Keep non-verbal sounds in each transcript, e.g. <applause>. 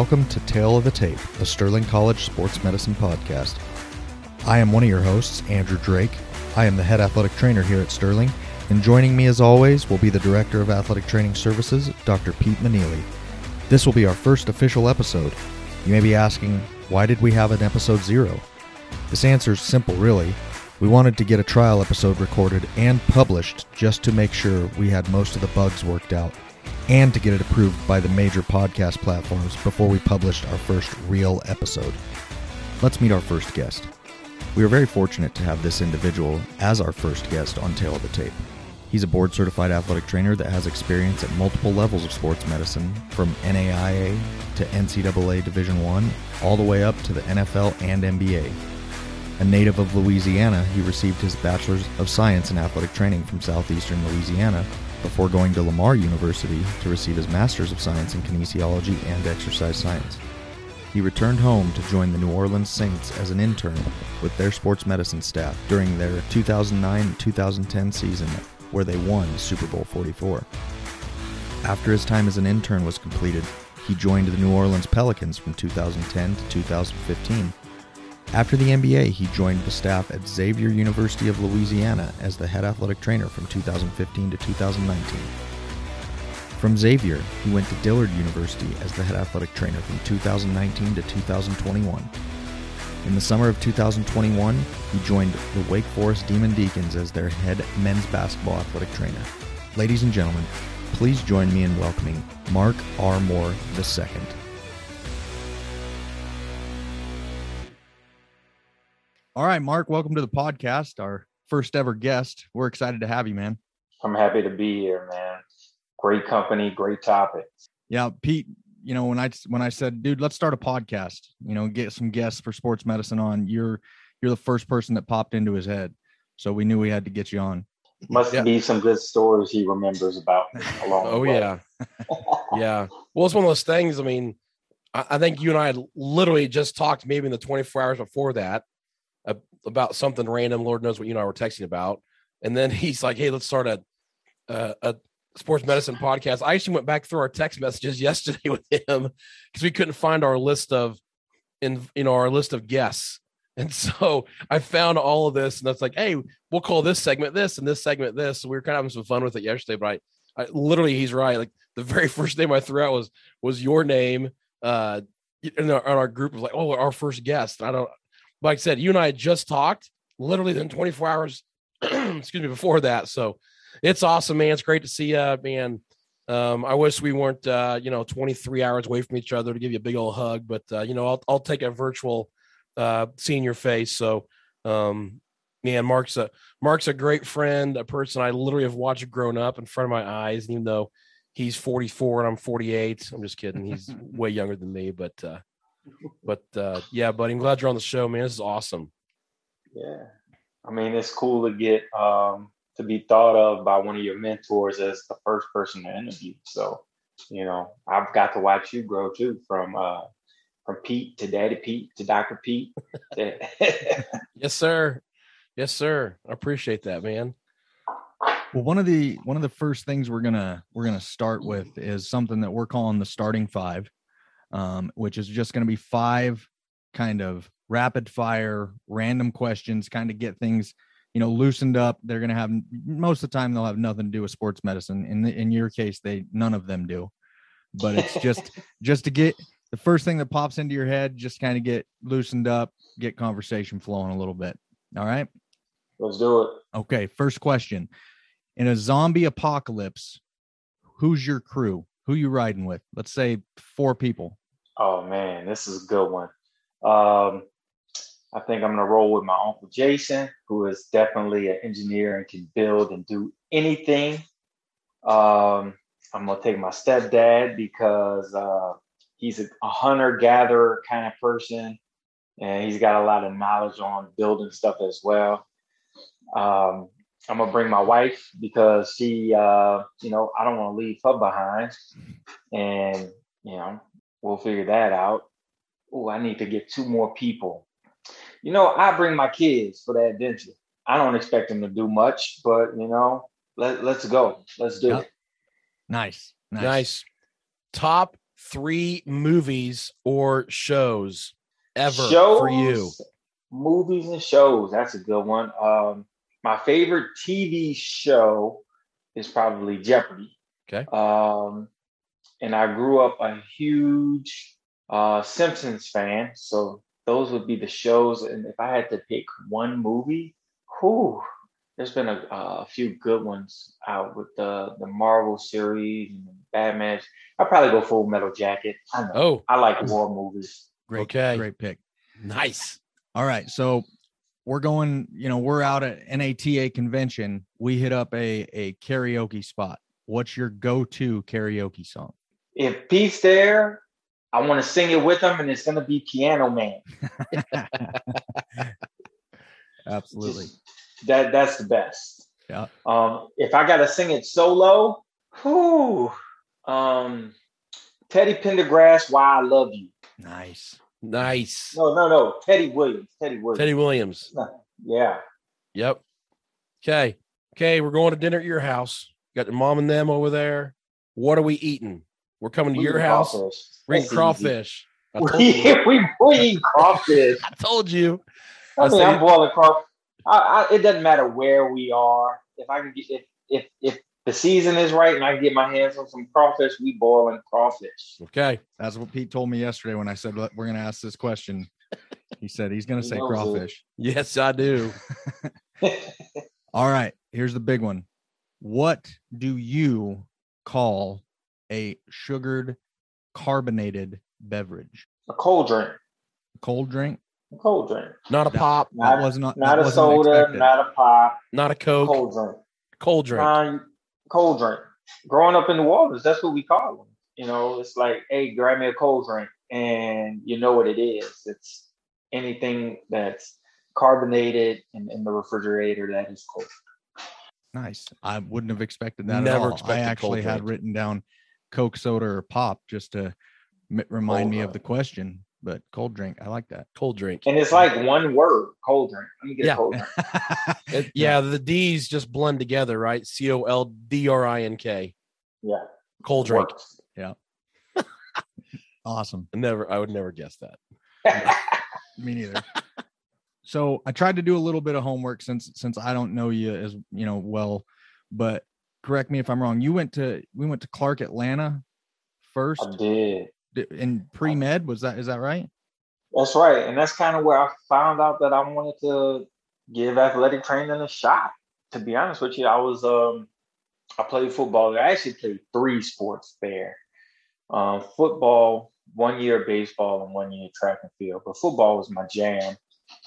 welcome to Tale of the Tape, a Sterling College sports medicine podcast. I am one of your hosts, Andrew Drake. I am the head athletic trainer here at Sterling, and joining me as always will be the Director of Athletic Training Services, Dr. Pete Maneely. This will be our first official episode. You may be asking, why did we have an episode zero? This answer is simple, really. We wanted to get a trial episode recorded and published just to make sure we had most of the bugs worked out and to get it approved by the major podcast platforms before we published our first real episode. Let's meet our first guest. We are very fortunate to have this individual as our first guest on Tale of the Tape. He's a board certified athletic trainer that has experience at multiple levels of sports medicine, from NAIA to NCAA Division 1, all the way up to the NFL and NBA. A native of Louisiana, he received his Bachelor's of Science in Athletic Training from Southeastern Louisiana before going to Lamar University to receive his Master's of Science in Kinesiology and Exercise Science. He returned home to join the New Orleans Saints as an intern with their sports medicine staff during their 2009 2010 season, where they won Super Bowl 44. After his time as an intern was completed, he joined the New Orleans Pelicans from 2010 to 2015 after the NBA, he joined the staff at Xavier University of Louisiana as the head athletic trainer from 2015 to 2019. From Xavier, he went to Dillard University as the head athletic trainer from 2019 to 2021. In the summer of 2021, he joined the Wake Forest Demon Deacons as their head men's basketball athletic trainer. Ladies and gentlemen, please join me in welcoming Mark Armour II. All right, Mark, welcome to the podcast. Our first ever guest. We're excited to have you, man. I'm happy to be here, man. Great company, great topics. Yeah, Pete, you know, when I when I said, dude, let's start a podcast, you know, get some guests for sports medicine on, you're you're the first person that popped into his head. So we knew we had to get you on. Must yeah. be some good stories he remembers about <laughs> along Oh yeah. <laughs> yeah. Well, it's one of those things. I mean, I, I think you and I literally just talked maybe in the 24 hours before that about something random. Lord knows what you and I were texting about. And then <laughs> he's like, "Hey, let's start a a, a sports medicine podcast." I actually went back through our text messages <laughs> yesterday with him because we couldn't find our list of in you know our list of guests. And <laughs> so I found all of this, and that's like, hey, we'll call this segment this and this segment this. So we were kind of having some fun with it yesterday, but I, I literally, he's right. Like the very first name I threw out was was your name. Uh, in our, our group was like, oh, our first guest. I don't, like I said, you and I just talked literally then 24 hours, <clears throat> excuse me, before that. So it's awesome, man. It's great to see you, man. Um, I wish we weren't, uh, you know, 23 hours away from each other to give you a big old hug, but uh, you know, I'll, I'll take a virtual, uh, seeing your face. So, um, man, Mark's a Mark's a great friend, a person I literally have watched grown up in front of my eyes. even though he's 44 and I'm 48, I'm just kidding. He's <laughs> way younger than me, but uh, but uh, yeah, buddy, I'm glad you're on the show, man. This is awesome. Yeah, I mean, it's cool to get um, to be thought of by one of your mentors as the first person to interview. So, you know, I've got to watch you grow too, from uh, from Pete to Daddy Pete to Doctor Pete. <laughs> yes, sir. Yes, sir. I appreciate that, man. Well, one of the one of the first things we're gonna we're gonna start with is something that we're calling the starting five um, which is just going to be five kind of rapid fire, random questions, kind of get things, you know, loosened up. They're going to have most of the time they'll have nothing to do with sports medicine. In the, in your case, they none of them do, but it's just <laughs> just to get the first thing that pops into your head, just kind of get loosened up, get conversation flowing a little bit. All right. Let's do it. Okay. First question. In a zombie apocalypse, who's your crew? Who you riding with? Let's say four people. Oh man, this is a good one. Um, I think I'm gonna roll with my uncle Jason, who is definitely an engineer and can build and do anything. Um, I'm gonna take my stepdad because uh, he's a, a hunter gatherer kind of person, and he's got a lot of knowledge on building stuff as well. Um, I'm gonna bring my wife because she, uh, you know, I don't want to leave her behind, and you know, We'll figure that out. Oh, I need to get two more people. You know, I bring my kids for that adventure. I don't expect them to do much, but you know, let let's go. Let's do yep. it. Nice. nice. Nice. Top three movies or shows ever shows, for you. Movies and shows. That's a good one. Um, my favorite TV show is probably Jeopardy. Okay. Um, and I grew up a huge uh, Simpsons fan, so those would be the shows. And if I had to pick one movie, whew, there's been a, a few good ones out with the the Marvel series and Batman. I'd probably go Full Metal Jacket. I know. Oh, I like war movies. Great, Okay. great pick. nice. All right, so we're going. You know, we're out at NATA convention. We hit up a a karaoke spot. What's your go-to karaoke song? If Pete's there, I want to sing it with him, and it's gonna be Piano Man. <laughs> <laughs> Absolutely. Just- that that's the best. Yeah. Um, if I gotta sing it solo, whoo, um, Teddy Pendergrass, "Why I Love You." Nice. Nice. No, no, no, Teddy Williams. Teddy Williams. Teddy Williams. Yeah. Yep. Okay. Okay. We're going to dinner at your house. Got your mom and them over there. What are we eating? We're coming to We your house. crawfish. We're eating That's crawfish. I <laughs> told We, you. we, we eat crawfish. <laughs> I told you. I I mean, say- I'm boiling crawfish. I, I, it doesn't matter where we are. If I can get if if if the season is right and I can get my hands on some crawfish, we boiling crawfish. Okay. That's what Pete told me yesterday when I said we're going to ask this question. He said he's going to He say knows it. crawfish. Yes, I do. <laughs> All right, here's the big one. What do you call a sugared carbonated beverage? a cold drink. A Cold drink? A cold drink. Not a pop, Not, that was not not that a soda, expected. not a pop. not a Coke. Cold, drink. Cold drink. drink. Nah, you- cold drink. Growing up in New Orleans, that's what we call them. You know, it's like, hey, grab me a cold drink, and you know what it is. It's anything that's carbonated in, in the refrigerator that is cold. Nice. I wouldn't have expected that Never at all. I expected cold actually had drink. written down Coke soda or pop just to m- remind Cold me of the question, but cold drink, I like that. Cold drink. And it's like one word, cold drink. Let me get Yeah. a cold drink. <laughs> It- yeah, the D's just blend together, right? C O L D R I N K. Yeah. Cold drink. works. <laughs> awesome. I never I would never guess that. <laughs> Me neither. so I tried to do a little bit of homework since since I don't know you as you know well, but correct me if I'm wrong. You went to we went to Clark Atlanta first I did. in pre med. Was that is that right? That's right. And that's kind of where I found out that I wanted to give athletic training a shot. To be honest with you, I was um I played football. I actually played three sports there. Um, football, one year baseball, and one year track and field. But football was my jam.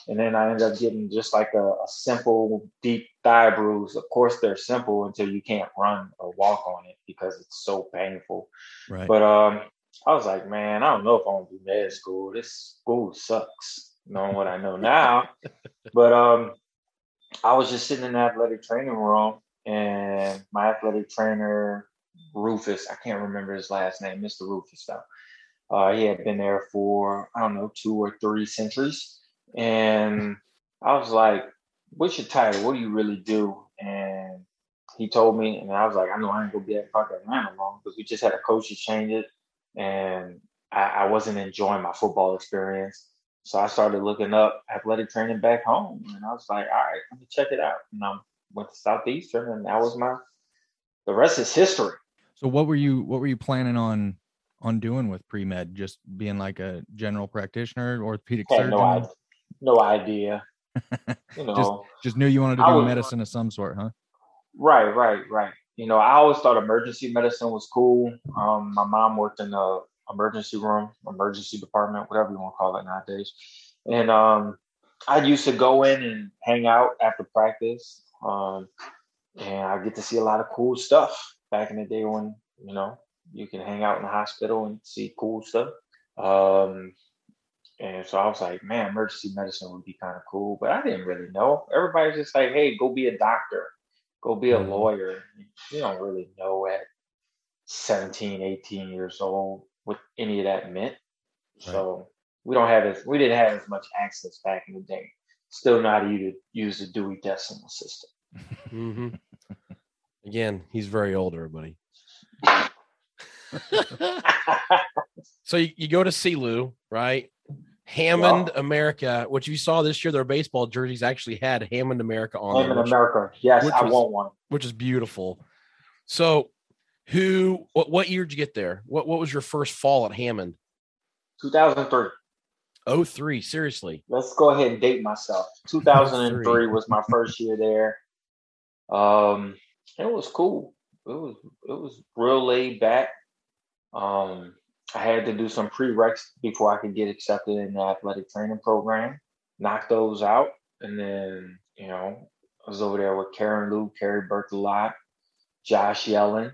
And then I ended up getting just like a, a simple deep thigh bruise. Of course, they're simple until you can't run or walk on it because it's so painful. Right. But um, I was like, man, I don't know if I want to do med school. This school sucks, knowing what I know <laughs> now. but um, I was just sitting in the athletic training room, and my athletic trainer, Rufus, I can't remember his last name, Mr. Rufus, though. Uh, he had been there for I don't know two or three centuries, and I was like, "What's your title? What do you really do?" And he told me, and I was like, "I know I ain't gonna be at Clark Atlanta long because we just had a coach to change it, and I, I wasn't enjoying my football experience. So I started looking up athletic training back home, and I was like, "All right, let me check it out." And I went to Southeastern, and that was my. The rest is history. So what were you what were you planning on on doing with pre med? Just being like a general practitioner, orthopedic Had surgeon? no idea. No idea. <laughs> You know, Just just, knew you wanted to do was- medicine of some sort, huh? Right, right, right. You know, I always thought emergency medicine was cool. Um, my mom worked in the emergency room, emergency department, whatever you want to call it nowadays. And um, I used to go in and hang out after practice. Um, and I get to see a lot of cool stuff back in the day when, you know, you can hang out in the hospital and see cool stuff. Um, and so I was like, man, emergency medicine would be kind of cool, but I didn't really know. Everybody's just like, hey, go be a doctor, go be a Mhm. lawyer. You don't really know at 17, 18 years old what any of that meant. So we don't have as we didn't have as much access back in the day. Still not how to use, the Dewey Decimal System. mm-hmm. Again, he's very old, everybody. <laughs> so you, you go to SELU, right? Hammond America, which you saw this year, their baseball jerseys actually had Hammond America on Hammond them, which, America. Yes, I was- want one. which is beautiful. So, who, what, what year did you get there? What, what was your first fall at Hammond? 2003. Oh, three. Seriously. Let's go ahead and date myself. <laughs> 2003 was my first year there. Um, it was cool. It was it was real laid back. Um, I had to do some prereqs before I could get accepted in the athletic training program. Knocked those out, and then you know I was over there with Karen Lou, Kerry Bertolot, Josh Yellen,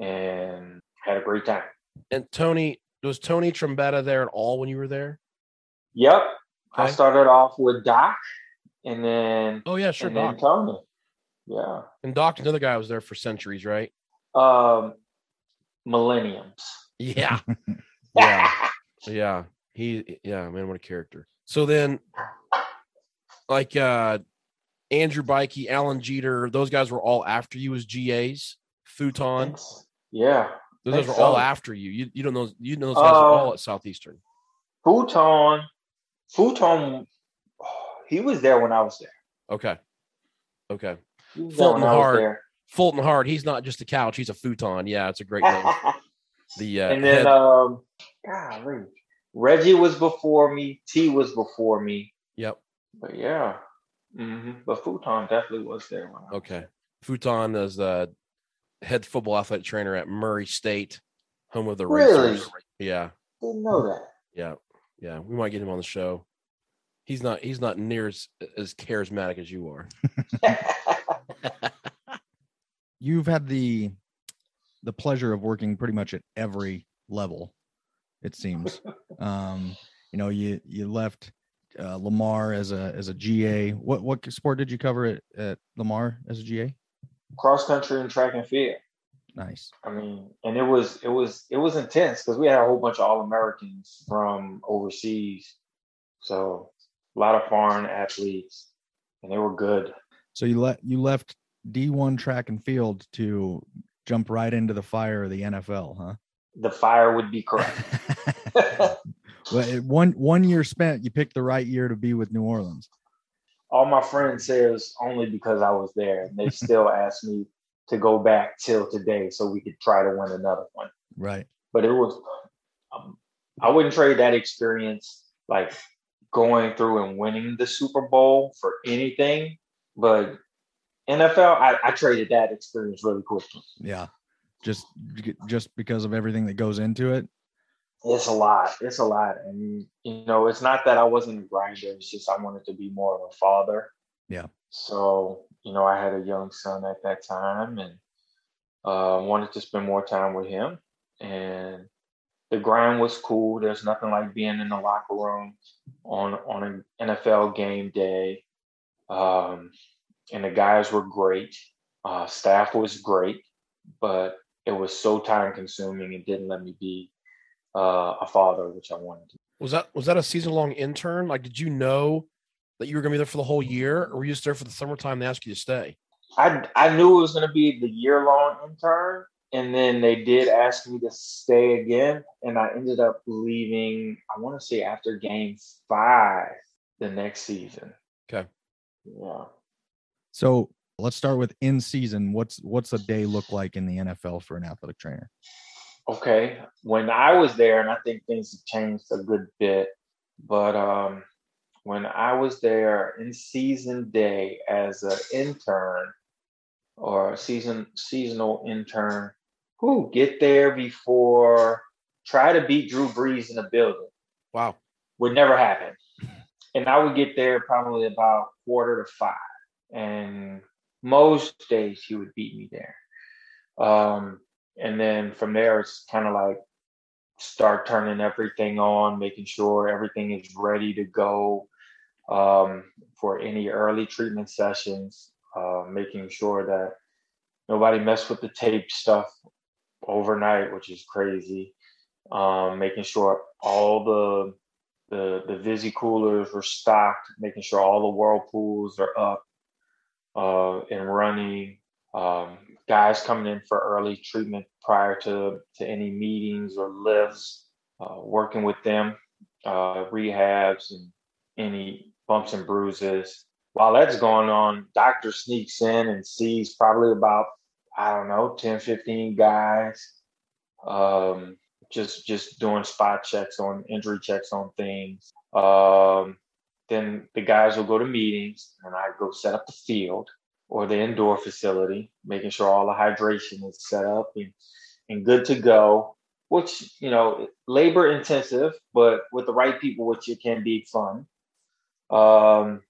and had a great time. And Tony, was Tony Trombetta there at all when you were there? Yep, I started off with Doc, and then Oh, yeah, sure. Doc. Tony. Yeah. And Doc, another guy was there for centuries, right? Um, millenniums. Yeah. <laughs> Yeah. Yeah. He yeah, man, what a character. So then like uh Andrew Bikey, Alan Jeter, those guys were all after you as GAs, Futon. yeah. Those guys were think all after you. You you don't know you know those guys were Uh, all at Southeastern. Futon. Futon. He was there when I was there. Okay. Okay. Fulton there when I was Hart. Fulton Hard, he's not just a couch, he's a futon. Yeah, it's a great name. <laughs> The uh and then head- um, golly, Reggie was before me. T was before me. yep. But yeah. hmm But Futon definitely was there when I was Okay. Futon is the head football athletic trainer at Murray State, home of the Really? Racers. Yeah. Didn't know that. Yeah. Yeah. We might get him on the show. He's not he's not near as, as charismatic as you are. <laughs> You've had the the pleasure of working pretty much at every level, it seems. <laughs> um, you know, you you left uh, Lamar as a as a GA. What what sport did you cover at, at Lamar as a GA? Cross country and track and field. Nice. I mean, and it was it was it was intense because we had a whole bunch of All Americans from overseas, so a lot of foreign athletes, and they were good. So you let you left D1 track and field to jump right into the fire of the NFL, huh? The fire would be correct. <laughs> <laughs> it- one one year spent, you picked the right year to be with New Orleans. All my friends say it's only because I was there, and they <laughs> still ask me to go back till today so we could try to win another one. Right. But it was, um, I wouldn't trade that experience like going through and winning the Super Bowl for anything. But NFL, I, I traded that experience really quickly. Yeah. Just just because of everything that goes into it. It's a lot. It's a lot. And, you know, it's not that I wasn't a grinder. It's just I wanted to be more of a father. Yeah. So, you know, I had a young son at that time and uh, wanted to spend more time with him. And the grind was cool. There's nothing like being in the locker room on on an NFL game day. Um, and the guys were great. Uh, staff was great, but it was so time consuming. It didn't let me be uh, a father, which I wanted to. Was that was that a season long intern? Like, did you know that you were gonna be there for the whole year, or were you just there for the summertime? They asked you to stay. I I knew it was going to be the year long intern, and then they did ask me to stay again, and I ended up leaving. I want to say after game five the next season. Okay. Yeah. So let's start with in season. What's what's a day look like in the NFL for an athletic trainer? Okay. When I was there, and I think things have changed a good bit, but um, when I was there in season day as an intern or a season seasonal intern, who get there before try to beat Drew Brees in the building Wow. would never happen. And I would get there probably about quarter to five. And most days he would beat me there. Um, and then from there, it's kind of like start turning everything on, making sure everything is ready to go um, for any early treatment sessions, uh, making sure that nobody messed with the tape stuff overnight, which is crazy. Um, making sure all the the the Visi coolers were stocked, making sure all the whirlpools are up uh, and running. Um, guys coming in for early treatment prior to, to any meetings or lifts, uh, working with them, uh, rehabs and any bumps and bruises. While that's going on, doctor sneaks in and sees probably about, I don't know, 10, 15 guys. Um, just just doing spot checks on injury checks on things. Um, then the guys will go to meetings and I go set up the field or the indoor facility, making sure all the hydration is set up and, and good to go, which, you know, labor intensive, but with the right people, which it can be fun. Um,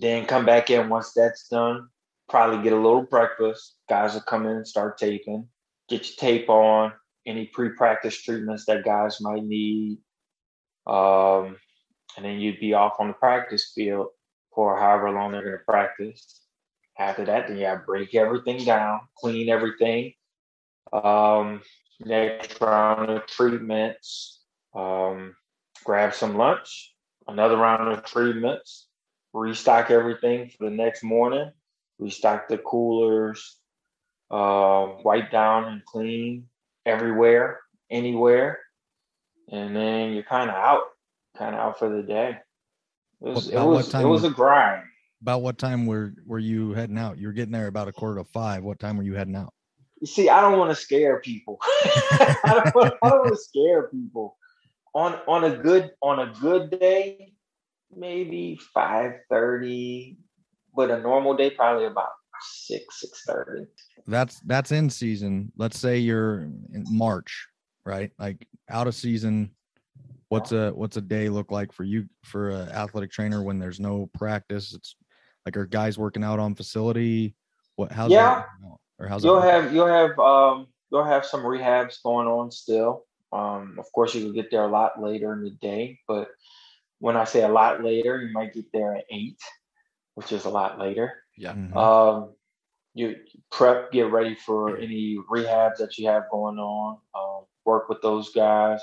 then come back in once that's done, probably get a little breakfast. Guys will come in and start taping, get your tape on, any pre-practice treatments that guys might need. Um, and then you'd be off on the practice field for however long they're going to practice. After that, then yeah, break everything down, clean everything. Um, next round of treatments, um, grab some lunch, another round of treatments, restock everything for the next morning, restock the coolers, uh, wipe down and clean everywhere, anywhere, and then you're kind of out, kind of out for the day. It was, it was, it was a grind about what time were were you heading out? You were getting there about a quarter to five. What time were you heading out? You see, I don't want to scare people. <laughs> I don't want, I don't want to scare people. On on a good on a good day, maybe five thirty, but a normal day probably about six six thirty. That's that's in season. Let's say you're in March, right? Like out of season. What's a what's a day look like for you for an athletic trainer when there's no practice? It's like, are guys working out on facility? What? How's yeah? or how's you'll have you'll have um you'll have some rehabs going on still. Um, of course, you will get there a lot later in the day, but when I say a lot later, you might get there at eight, which is a lot later. Yeah. Mm-hmm. Um, you prep, get ready for any rehabs that you have going on. Um, work with those guys.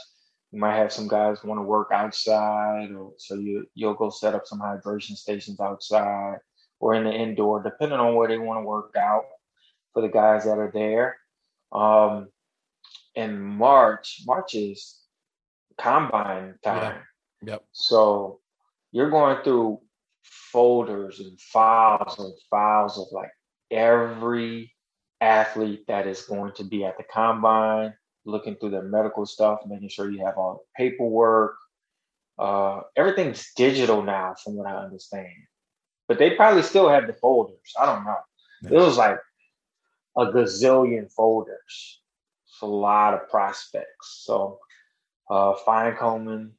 You might have some guys want to work outside, or so you you'll go set up some hydration stations outside or in the indoor, depending on where they want to work out for the guys that are there. Um, in March, March is combine time. Yeah. Yep. So you're going through folders and files and files of like every athlete that is going to be at the combine, looking through their medical stuff, making sure you have all the paperwork. Uh, everything's digital now, from what I understand but they probably still have the folders. I don't know. Yeah. It was like a gazillion folders. It's a lot of prospects. So uh, fine combing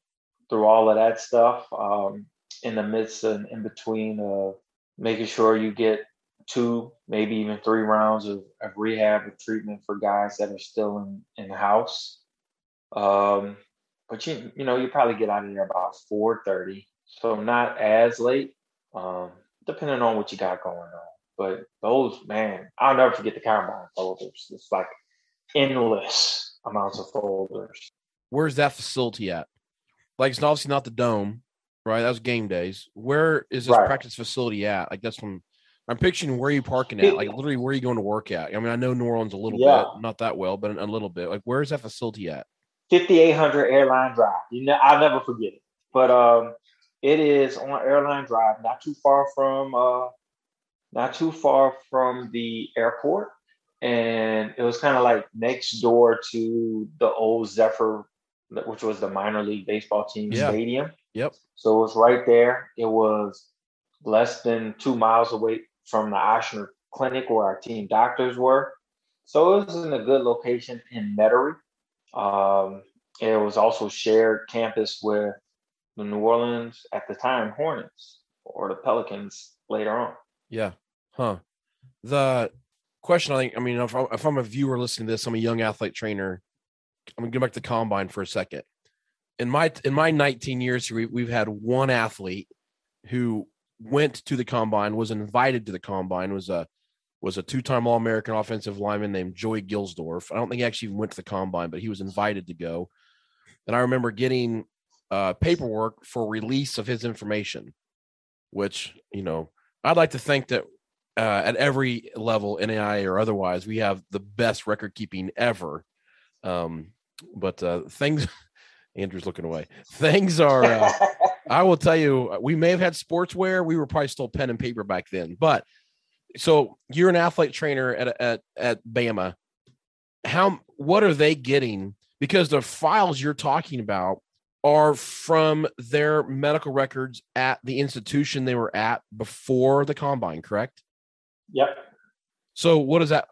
through all of that stuff um, in the midst and in between of making sure you get two, maybe even three rounds of, of rehab or treatment for guys that are still in, in the house. Um, but you you know you probably get out of there about 4:30, so not as late, um, depending on what you got going on. But those, man, I'll never forget the combine folders. It's like endless amounts of folders. Where's that facility at? Like it's obviously not the dome, right? That was game days. Where is this right. practice facility at? Like that's from I'm picturing where are you parking at, like literally where are you going to work at? I mean, I know New Orleans a little yeah. bit, not that well, but a little bit. Like where is that facility at? 5800 Airline Drive. You know, I'll never forget it. But um, it is on Airline Drive, not too far from uh, not too far from the airport, and it was kind of like next door to the old Zephyr, which was the minor league baseball team yeah. stadium. Yep. So it was right there. It was less than two miles away from the Ochsner Clinic where our team doctors were. So it was in a good location in Metairie. Um, it was also shared campus with the New Orleans at the time Hornets or the Pelicans later on. Yeah. Huh. The question I think, I mean, if, I, if I'm a viewer listening to this, I'm a young athlete trainer. I'm gonna go back to combine for a second. In my in my 19 years we, we've had one athlete who went to the combine, was invited to the combine, was a was a two-time All-American offensive lineman named Joey Gilsdorf. I don't think he actually went to the combine, but he was invited to go. And I remember getting uh, paperwork for release of his information, which, you know, I'd like to think that uh, at every level, NAI or otherwise, we have the best record keeping ever. Um, but uh, things, <laughs> Andrew's looking away. Things are. Uh, <laughs> I will tell you, uh, we may have had SportsWare. We were probably still pen and paper back then. But so you're an athlete trainer at at at Bama. How what are they getting? Because the files you're talking about are from their medical records at the institution they were at before the combine, correct? Yep. So what is that?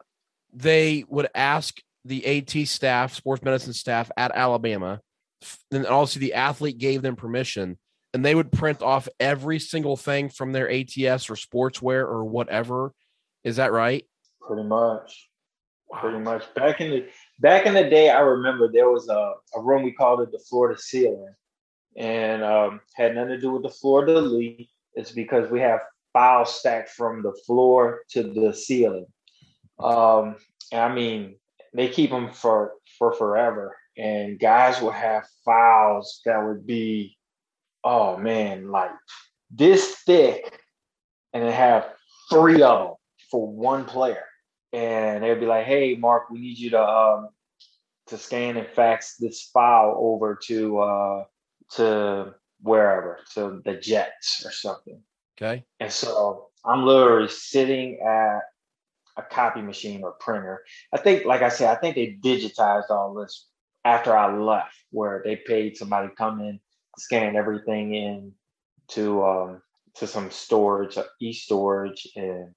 They would ask the AT staff, sports medicine staff at Alabama, and also the athlete gave them permission, and they would print off every single thing from their ATS or SportsWare or whatever. Is that right? Pretty much. Wow. Pretty much. Back in the back in the day, I remember there was a, a room we called it the floor to ceiling, and um, had nothing to do with the Florida league. It's because we have files stacked from the floor to the ceiling. Um, I mean, they keep them for for forever, and guys will have files that would be, oh man, like this thick, and they have three of them for one player, and they'd be like, "Hey, Mark, we need you to um, to scan and fax this file over to uh, to wherever, to the Jets or something." Okay. And so I'm literally sitting at a copy machine or printer. I think, like I said, I think they digitized all this after I left, where they paid somebody to come in, scan everything in to um, to some storage, uh, e-storage, and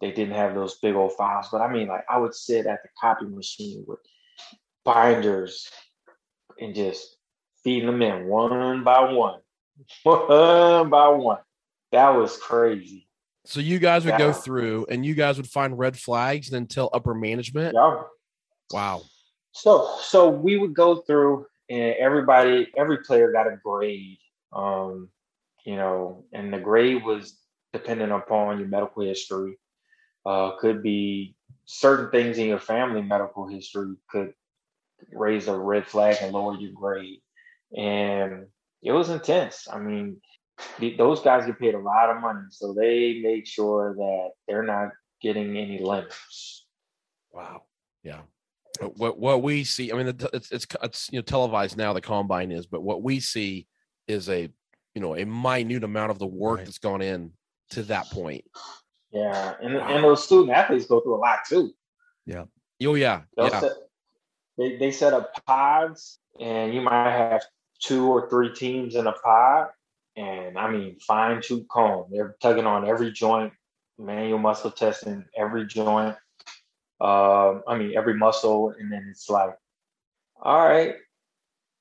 they didn't have those big old files. But I mean, like I would sit at the copy machine with binders and just feed them in one by one, <laughs> one by one. That was crazy. So you guys would go through and you guys would find red flags and then tell upper management. Yeah. Wow. So so we would go through and everybody, every player got a grade. Um, you know, and the grade was dependent upon your medical history. Uh, could be certain things in your family medical history could raise a red flag and lower your grade. And it was intense. I mean, those guys get paid a lot of money, so they make sure that they're not getting any lemons. Wow. Yeah. What what we see, I mean, it's it's it's you know televised now. The combine is, but what we see is a you know a minute amount of the work right. that's gone in to that point. Yeah, and wow. and those student athletes go through a lot too. Yeah. Oh yeah. They'll yeah. Set, they they set up pods, and you might have two or three teams in a pod, and I mean fine tooth comb. They're tugging on every joint, manual muscle testing every joint. Um, I mean every muscle, and then it's like, all right,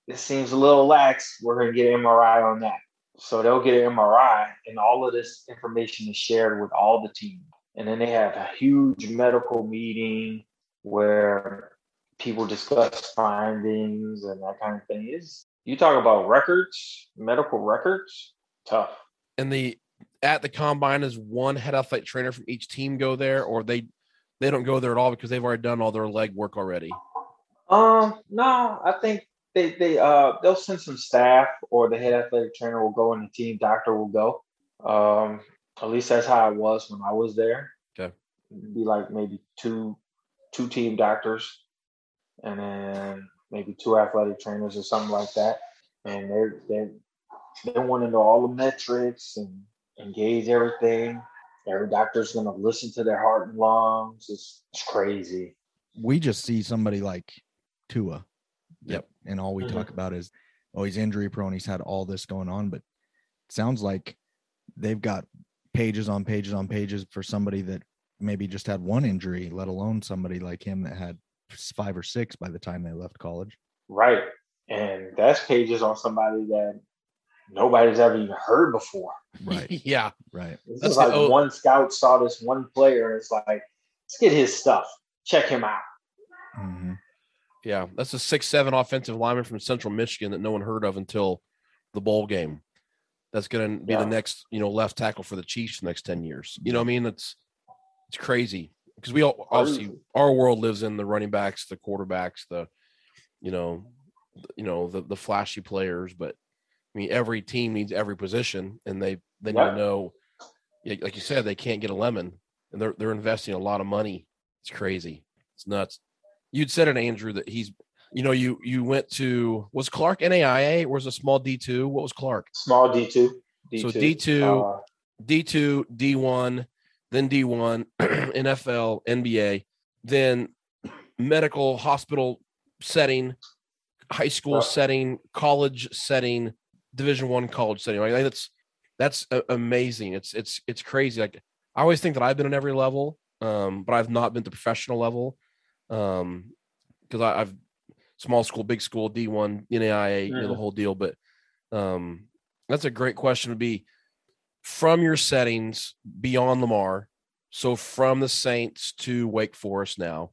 this seems a little lax. We're gonna get an MRI on that. So they'll get an MRI, and all of this information is shared with all the team. And then they have a huge medical meeting where people discuss findings and that kind of thing. Is you talk about records, medical records, tough. And the at the combine is one head athlete trainer from each team go there, or they they don't go there at all because they've already done all their leg work already. Um, no, I think they they uh they'll send some staff or the head athletic trainer will go and the team doctor will go. Um, at least that's how it was when I was there. Okay, It'd be like maybe two two team doctors, and then maybe two athletic trainers or something like that. And they're they they want to know all the metrics and engage everything. Every doctor's gonna listen to their heart and lungs. It's, it's crazy. We just see somebody like Tua. Yep. And all we mm-hmm. talk about is, oh, he's injury prone. He's had all this going on, but it sounds like they've got pages on pages on pages for somebody that maybe just had one injury, let alone somebody like him that had five or six by the time they left college. Right. And that's pages on somebody that nobody's ever even heard before. Right. <laughs> yeah. Right. This that's is like one scout saw this one player it's like, let's get his stuff. Check him out. Mm-hmm. Yeah. That's a six, seven offensive lineman from Central Michigan that no one heard of until the bowl game. That's going to be yeah. the next, you know, left tackle for the Chiefs the next 10 years. You know what I mean? It's, it's crazy because we all obviously our world lives in the running backs, the quarterbacks, the you know, you know the the flashy players. But I mean, every team needs every position, and they they need to know, like you said, they can't get a lemon. and they're they're investing a lot of money. It's crazy. It's nuts. You'd said it, Andrew, that he's you know you you went to was Clark NAIA or was a small D two? What was Clark? Small D two. So D two, uh, D two, D one, then D one, <clears throat> NFL, NBA, then medical hospital setting, high school uh, setting, college setting, Division one college setting. Like that's that's amazing. It's it's it's crazy. Like I always think that I've been at every level, um, but I've not been to professional level. Um, because I've small school, big school, D one, NAIA, you know, the mm-hmm. whole deal. But um, that's a great question. To be from your settings beyond Lamar. So from the Saints to Wake Forest now,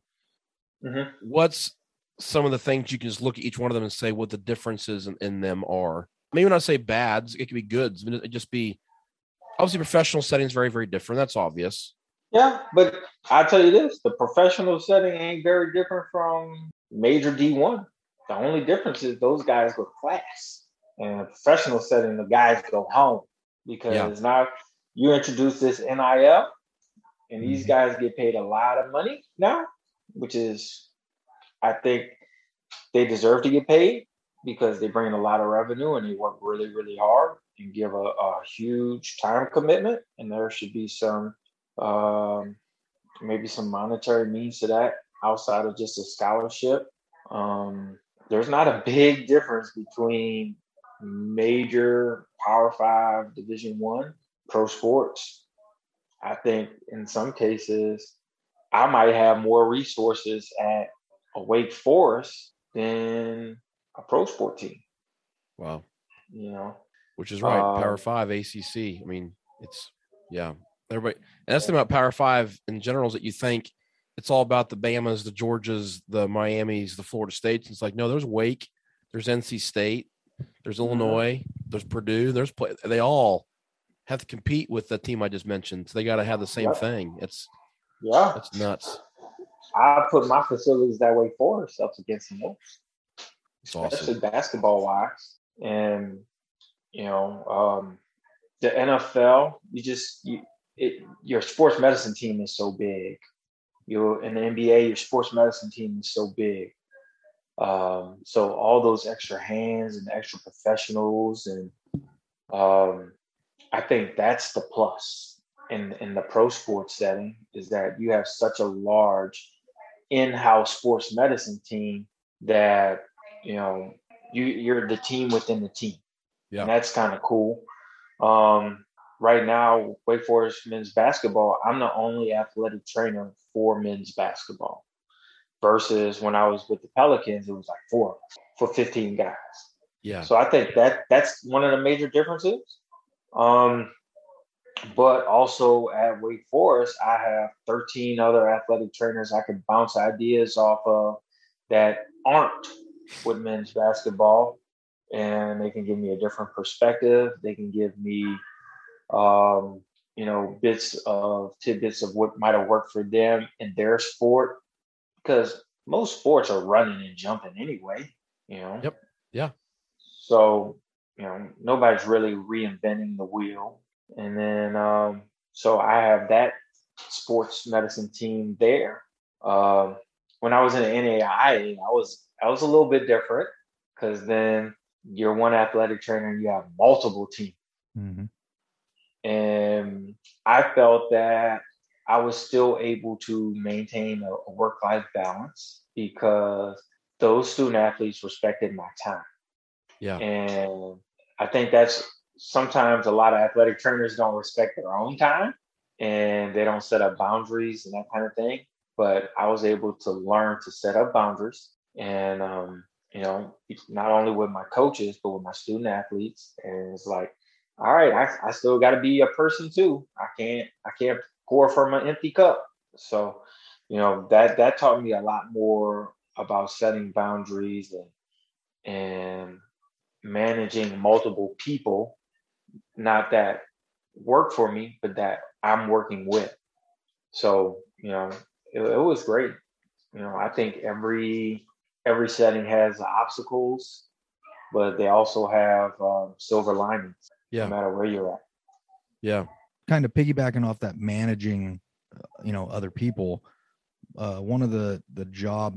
mm-hmm. what's some of the things you can just look at each one of them and say what the differences in, in them are? Maybe not say bads, it could be goods. I mean, it just be obviously professional settings very, very different. That's obvious. Yeah, but I tell you this: the professional setting ain't very different from major D one. The only difference is those guys go class. In a professional setting, the guys go home because yeah. now you introduce this NIL, and these mm-hmm. guys get paid a lot of money now, which is, I think, they deserve to get paid because they bring in a lot of revenue and they work really, really hard and give a, a huge time commitment. And there should be some, um, maybe some monetary means to that outside of just a scholarship. Um, there's not a big difference between major Power Five, Division One pro sports. I think in some cases, I might have more resources at a Wake Forest than pro sport team. Wow. You know, which is right. Power um, Five, ACC. I mean, it's yeah. Everybody, and that's the about Power Five in general is that you think it's all about the Bamas, the Georgias, the Miamis, the Florida States. It's like, no, there's Wake, there's NC State, there's mm-hmm. Illinois, there's Purdue, there's play. They all have to compete with the team I just mentioned. So they got to have the same yep. thing. It's yeah, it's nuts. I put my facilities that way for us up against especially awesome. basketball wise. And you know, um, the NFL, you just you, it, your sports medicine team is so big you in the NBA, your sports medicine team is so big. Um, so all those extra hands and extra professionals, and um, I think that's the plus in in the pro sports setting is that you have such a large in-house sports medicine team that you know you you're the team within the team. Yeah, and that's kind of cool. Um, right now, Wake Forest men's basketball, I'm the only athletic trainer for men's basketball. Versus when I was with the Pelicans, it was like four for 15 guys. Yeah. So I think that that's one of the major differences. Um, but also at Wake Forest, I have 13 other athletic trainers I can bounce ideas off of that aren't with men's basketball. And they can give me a different perspective. They can give me um, you know, bits of tidbits of what might have worked for them in their sport. Because most sports are running and jumping anyway, you know. Yep. Yeah. So, you know, nobody's really reinventing the wheel. And then um, so I have that sports medicine team there. Uh, when I was in the NAIA, I was I was a little bit different because then you're one athletic trainer and you have multiple teams. Mm-hmm. And I felt that I was still able to maintain a, a work life balance because those student athletes respected my time. Yeah. And I think that's sometimes a lot of athletic trainers don't respect their own time and they don't set up boundaries and that kind of thing. But I was able to learn to set up boundaries and, um, you know, not only with my coaches, but with my student athletes. And it's like, all right, I, I still got to be a person too. I can't I can't pour from an empty cup. So, you know that that taught me a lot more about setting boundaries and and managing multiple people, not that work for me, but that I'm working with. So, you know, it, it was great. You know, I think every every setting has obstacles, but they also have um, silver linings yeah. no matter where you're at. Yeah. Kind of piggybacking off that managing you know other people. Uh, one of the the job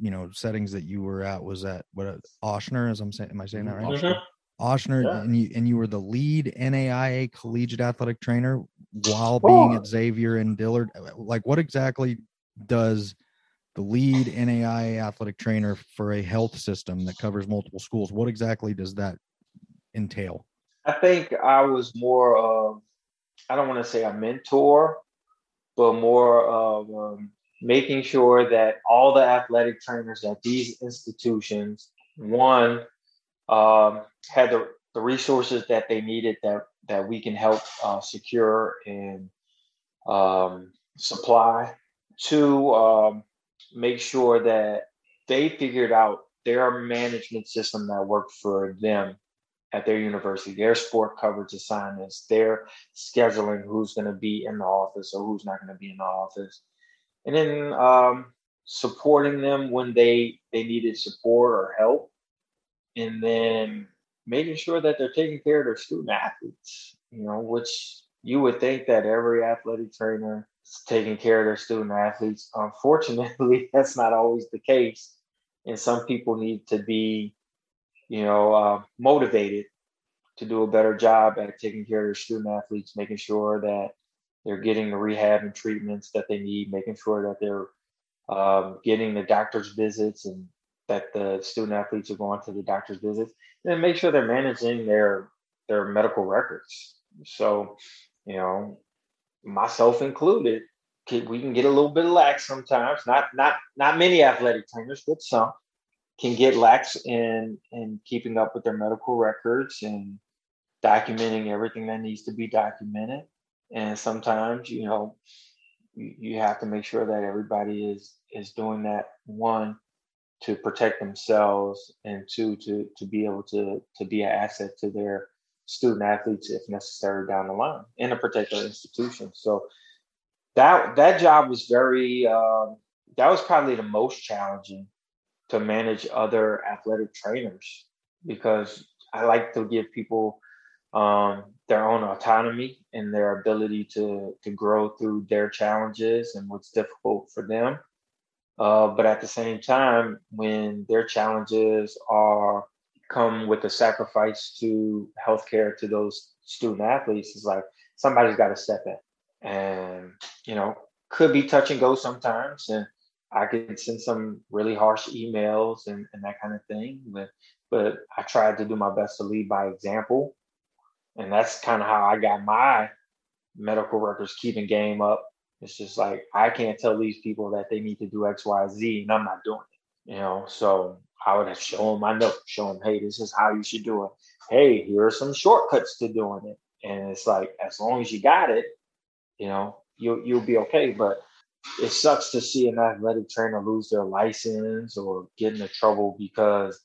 you know settings that you were at was at what Ochsner, as I'm saying. Am I saying that right? Mhm. Ochsner, Yeah. and you and you were the lead NAIA collegiate athletic trainer while being Oh. at Xavier and Dillard. Like, what exactly does the lead NAIA athletic trainer for a health system that covers multiple schools? What exactly does that entail? I think I was more of, I don't want to say a mentor, but more of um, making sure that all the athletic trainers at these institutions, one, um, had the, the resources that they needed that, that we can help uh, secure and um, supply. Two, um, make sure that they figured out their management system that worked for them at their university, their sport coverage assignments, their scheduling, who's going to be in the office or who's not going to be in the office, and then um, supporting them when they they needed support or help, and then making sure that they're taking care of their student athletes. You know, which you would think that every athletic trainer taking care of their student athletes. Unfortunately, <laughs> that's not always the case, and some people need to be you know, uh, motivated to do a better job at taking care of their student athletes, making sure that they're getting the rehab and treatments that they need, making sure that they're um, getting the doctor's visits and that the student athletes are going to the doctor's visits, and make sure they're managing their their medical records. So, you know, myself included, we can get a little bit lax sometimes. Not not not many athletic trainers, but some can get lax in in keeping up with their medical records and documenting everything that needs to be documented. And sometimes, you know, you, you have to make sure that everybody is is doing that one to protect themselves and two to to be able to to be an asset to their student athletes if necessary down the line in a particular institution. So that that job was very um, that was probably the most challenging to manage other athletic trainers because I like to give people um, their own autonomy and their ability to to grow through their challenges and what's difficult for them. Uh, but at the same time, when their challenges are come with a sacrifice to healthcare to those student athletes, it's like somebody's got to step in, and you know, could be touch and go sometimes, and I could send some really harsh emails and, and that kind of thing. But but I tried to do my best to lead by example. And that's kind of how I got my medical records keeping game up. It's just like I can't tell these people that they need to do X, Y, Z, and I'm not doing it. You know, so I would have shown my notes, show them, hey, this is how you should do it. Hey, here are some shortcuts to doing it. And it's like as long as you got it, you know, you'll you'll be okay. But it sucks to see an athletic trainer lose their license or get into trouble because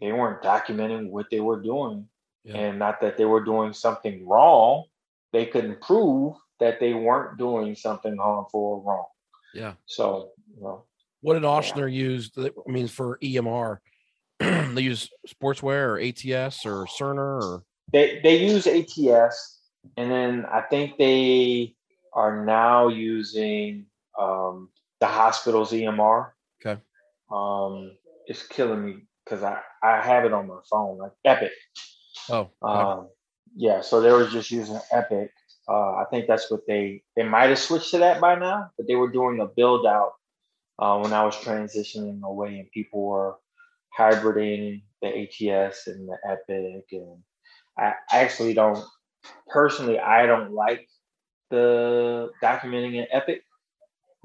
they weren't documenting what they were doing. Yeah. And not that they were doing something wrong, they couldn't prove that they weren't doing something harmful or wrong. Yeah. So, you know, What did Ochsner use? I mean, for EMR, <clears throat> they use SportsWare or ATS or Cerner or they they use ATS, and then I think they are now using um, the hospital's EMR. Okay. Um, it's killing me because I I have it on my phone, like Epic. oh. Um, yeah, so they were just using Epic. Uh, I think that's what they they might have switched to that by now, but they were doing a build out uh, when I was transitioning away, and people were hybriding the ATS and the Epic, and I, actually don't personally I don't like the documenting in Epic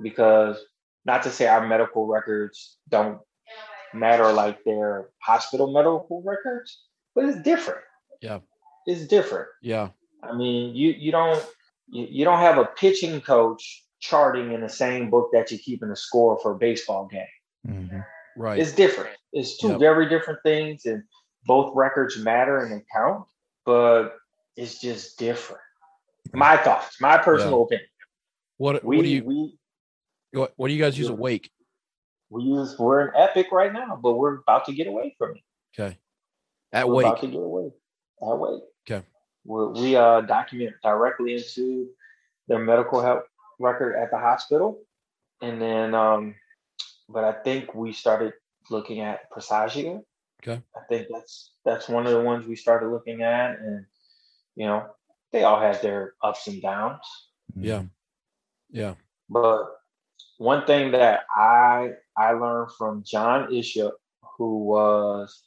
because not to say our medical records don't matter like their hospital medical records, but it's different. Yeah. It's different. yeah, I mean, you you don't you, you don't have a pitching coach charting in the same book that you're keeping a score for a baseball game. Mhm. right. It's different. It's two Yep. very different things, and both records matter and they count, but it's just different. My thoughts, my personal opinion. what We what do you we what, what do you guys use at Wake? we use we're in Epic right now, but we're about to get away from it. Okay, at we're about to get away. That way. Okay. We're, we uh document directly into their medical help record at the hospital, and then, um, but I think we started looking at Presagia. Okay. I think that's that's one of the ones we started looking at, and you know, they all had their ups and downs. Yeah. Yeah. But one thing that I I learned from John Isham, who was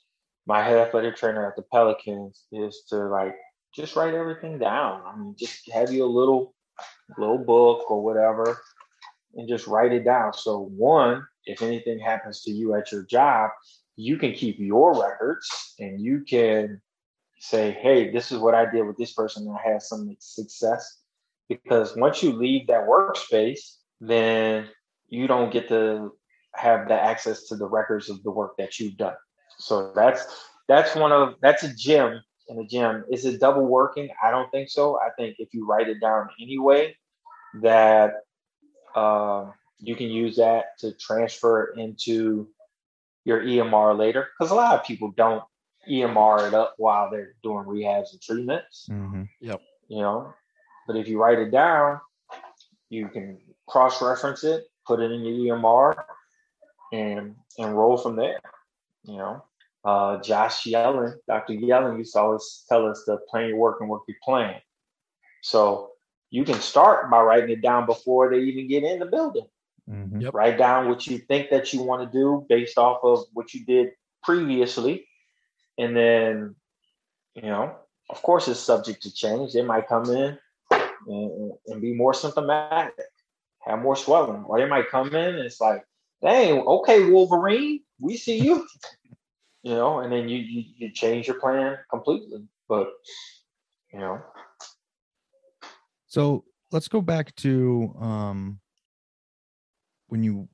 my head athletic trainer at the Pelicans, is to like just write everything down. I mean, just have you a little little book or whatever, and just write it down. So one, if anything happens to you at your job, you can keep your records and you can say, hey, this is what I did with this person I had some success. Because once you leave that workspace, then you don't get to have the access to the records of the work that you've done. So that's that's one of that's a gym in the gym. Is it double working? I don't think so. I think if you write it down anyway, that uh, you can use that to transfer into your EMR later. Because a lot of people don't EMR it up while they're doing rehabs and treatments. Mm-hmm. Yep. You know, but if you write it down, you can cross reference it, put it in your EMR, and and roll from there. You know, uh, Josh Yellen, Dr. Yellen used to always tell us to plan your work and work your plan. So you can start by writing it down before they even get in the building. Mm-hmm. Yep. Write down what you think that you want to do based off of what you did previously. And then, you know, of course, it's subject to change. They might come in and, and be more symptomatic, have more swelling, or they might come in and it's like, dang, okay, Wolverine, we see you. <laughs> You know, and then you, you you change your plan completely. But you know, So let's go back to um, when you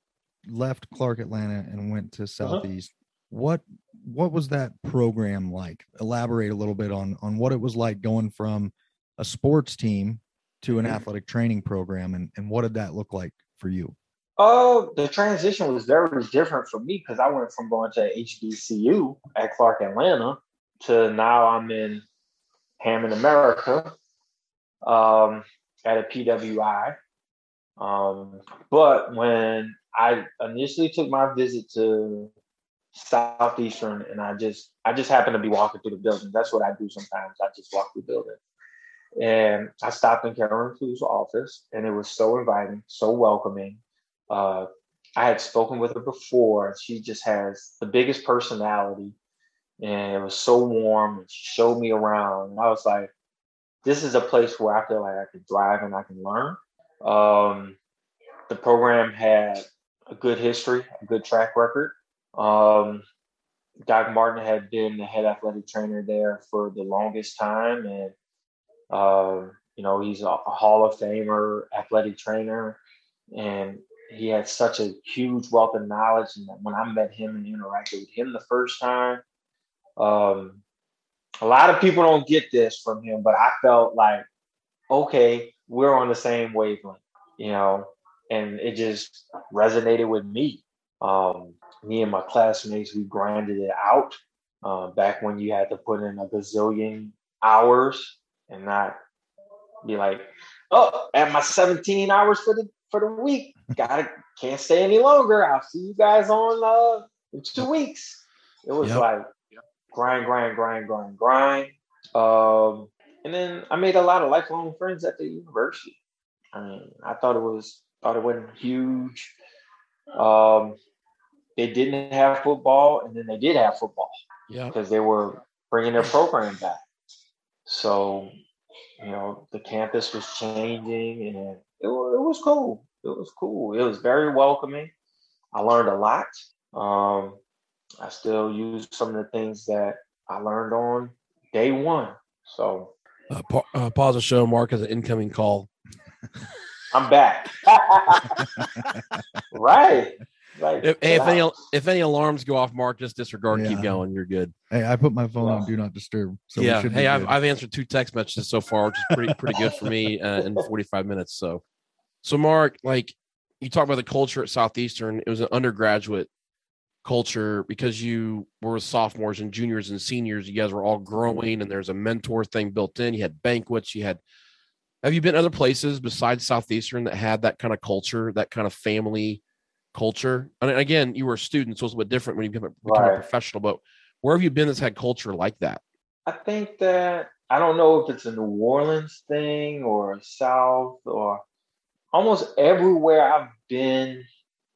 left Clark Atlanta and went to Southeast. What what was that program like? Elaborate a little bit on on what it was like going from a sports team to an Mhm. athletic training program, and and what did that look like for you? Oh, the transition was very different for me because I went from going to HBCU at Clark Atlanta to now I'm in Hammond, America, um, at a PWI. Um, but when I initially took my visit to Southeastern, and I just I just happened to be walking through the building. That's what I do sometimes. I just walk through the building. And I stopped in Karen Clue's office, and it was so inviting, so welcoming. Uh, I had spoken with her before, and she just has the biggest personality, and it was so warm. And she showed me around, and I was like, "This is a place where I feel like I can thrive and I can learn." Um, the program had a good history, a good track record. Um, Doc Martin had been the head athletic trainer there for the longest time, and um, you know he's a, a Hall of Famer, athletic trainer, and he had such a huge wealth of knowledge. And when I met him and interacted with him the first time, um, a lot of people don't get this from him, but I felt like, okay, we're on the same wavelength, you know, and it just resonated with me. Um, me and my classmates, we grinded it out uh, back when you had to put in a gazillion hours and not be like, oh, at my 17 hours for the for the week, gotta can't stay any longer. I'll see you guys on uh in two weeks. It was Yep. like grind, grind, grind, grind, grind. Um, and then I made a lot of lifelong friends at the university. I mean, I thought it was thought it wasn't huge. Um, they didn't have football, and then they did have football Yeah. because they were bringing their program back. So, you know, the campus was changing, and it, it was cool. It was cool. It was very welcoming. I learned a lot. Um, I still use some of the things that I learned on day one. So Uh, pa- uh, pause the show. Mark has an incoming call. I'm back. <laughs> right. Like, If, hey, if wow. any if any alarms go off, Mark, just disregard. and Keep going. You're good. Hey, I put my phone on do not disturb. So yeah. should Hey, I've. I've answered two text messages so far, which is pretty pretty good for me uh, in 45 minutes. So, so Mark, like you talk about the culture at Southeastern, it was an undergraduate culture because you were sophomores and juniors and seniors. You guys were all growing, and there's a mentor thing built in. You had banquets, you had Have you been other places besides Southeastern that had that kind of culture, that kind of family culture? And again, you were a student, so it's a bit different when you become, become right. a professional. But where have you been that's had culture like that? I think that I don't know if it's a New Orleans thing or South or almost everywhere I've been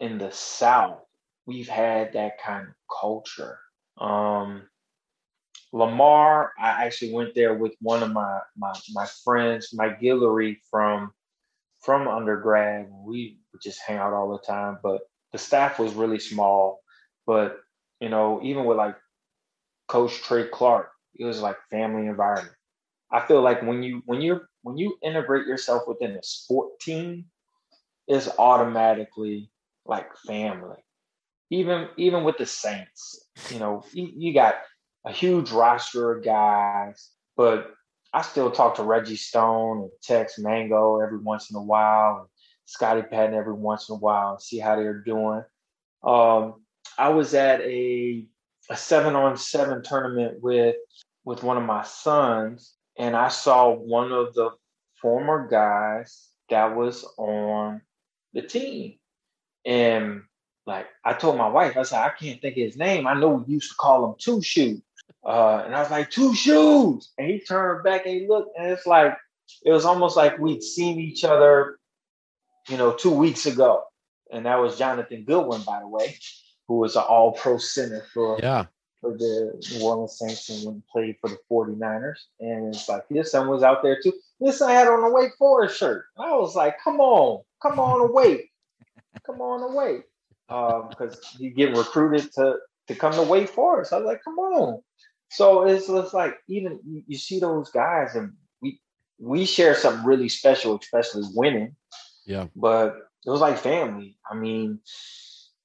in the South, we've had that kind of culture. Um, Lamar, I actually went there with one of my my my friends, Mike Guillory from from undergrad. We just hang out all the time, but the staff was really small. But you know, even with like Coach Trey Clark, it was like family environment. I feel like when you when you when you integrate yourself within a sport team, it's automatically like family. Even even with the Saints, you know, you, you got a huge roster of guys, but I still talk to Reggie Stone and Tex Mango every once in a while, Scotty Patton every once in a while, and see how they're doing. Um, I was at a a seven on seven tournament with with one of my sons, and I saw one of the former guys that was on the team. And like I told my wife, I said, I can't think of his name. I know we used to call him two shoes. Uh, and I was like, two shoes. And he turned back and he looked, and it's like, it was almost like we'd seen each other, you know, two weeks ago. And that was Jonathan Goodwin, by the way, who was an all pro center for, yeah. for the New Orleans Saints and played for the 49ers. And it's like his son was out there too. This son had on a Wake Forest shirt. I was like, come on, come on away. Come on away. Because um, he getting recruited to to come to Wake Forest. I was like, come on. So it's, it's like even you, you see those guys, and we we share something really special, especially winning. Yeah. But it was like family. I mean,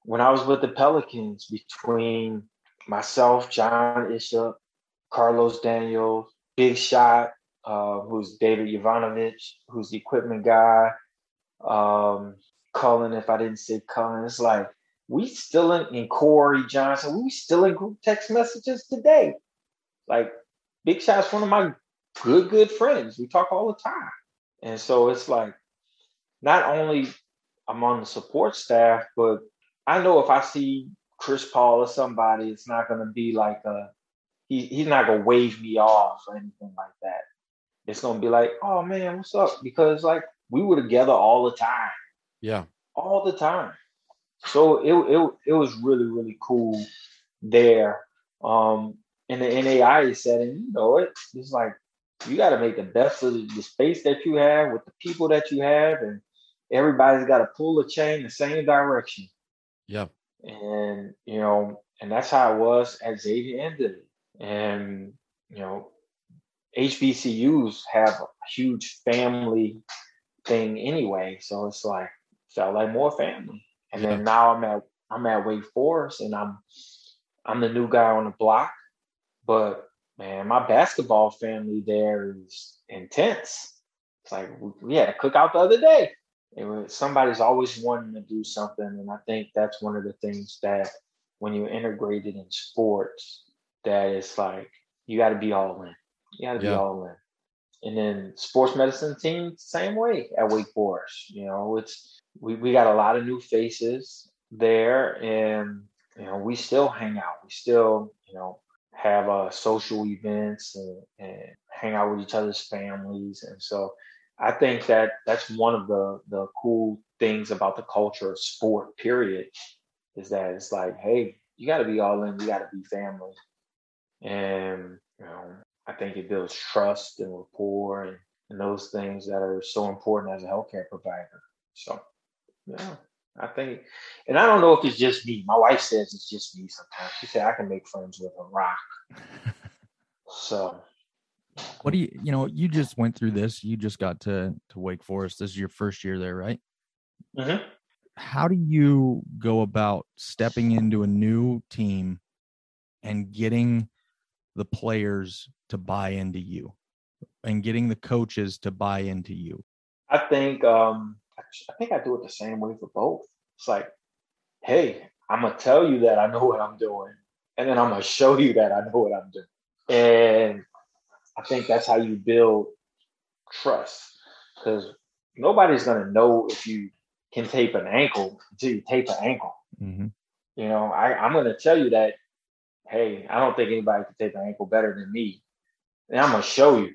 when I was with the Pelicans, between myself, John Isham, Carlos Daniels, Big Shot, uh, who's David Yovanovitch, who's the equipment guy, um, Cullen, if I didn't say Cullen, it's like we still in, in Corey Johnson, we still in group text messages today. Like Big Shot's one of my good, good friends. We talk all the time. And so it's like not only I'm on the support staff, but I know if I see Chris Paul or somebody, it's not gonna be like a he, he's not gonna wave me off or anything like that. It's gonna be like, oh man, what's up? Because like we were together all the time. Yeah. All the time. So it it it was really, really cool there. Um in the NAI setting, you know it. It's like you got to make the best of the space that you have with the people that you have, and everybody's got to pull the chain the same direction. Yeah. And you know, and that's how it was at Xavier ended. And you know, HBCUs have a huge family thing anyway, so it's like felt like more family. And yeah. then now I'm at I'm at Wake Forest, and I'm I'm the new guy on the block. But man, my basketball family there is intense. It's like we had a cookout the other day. It was, somebody's always wanting to do something, and I think that's one of the things that when you're integrated in sports, that it's like you got to be all in. You got to yeah. be all in. And then sports medicine team, same way at Wake Forest. You know, it's we, we got a lot of new faces there, and you know we still hang out. We still you know have uh, social events and, and hang out with each other's families. And so I think that that's one of the the cool things about the culture of sport. Period, is that it's like, hey, you got to be all in. You got to be family, and you know, I think it builds trust and rapport and, and those things that are so important as a healthcare provider. So, yeah. I think, and I don't know if it's just me. My wife says it's just me sometimes. She said I can make friends with a rock. <laughs> so, what do you, you know, you just went through this. You just got to to Wake Forest. This is your first year there, right? Mm-hmm. How do you go about stepping into a new team and getting the players to buy into you and getting the coaches to buy into you? I think um, I think I do it the same way for both. It's like, hey, I'm gonna tell you that I know what I'm doing, and then I'm gonna show you that I know what I'm doing. And I think that's how you build trust. because nobody's gonna know if you can tape an ankle until you tape an ankle. Mm-hmm. You know, I, I'm gonna tell you that, hey, I don't think anybody can tape an ankle better than me. And I'm gonna show you.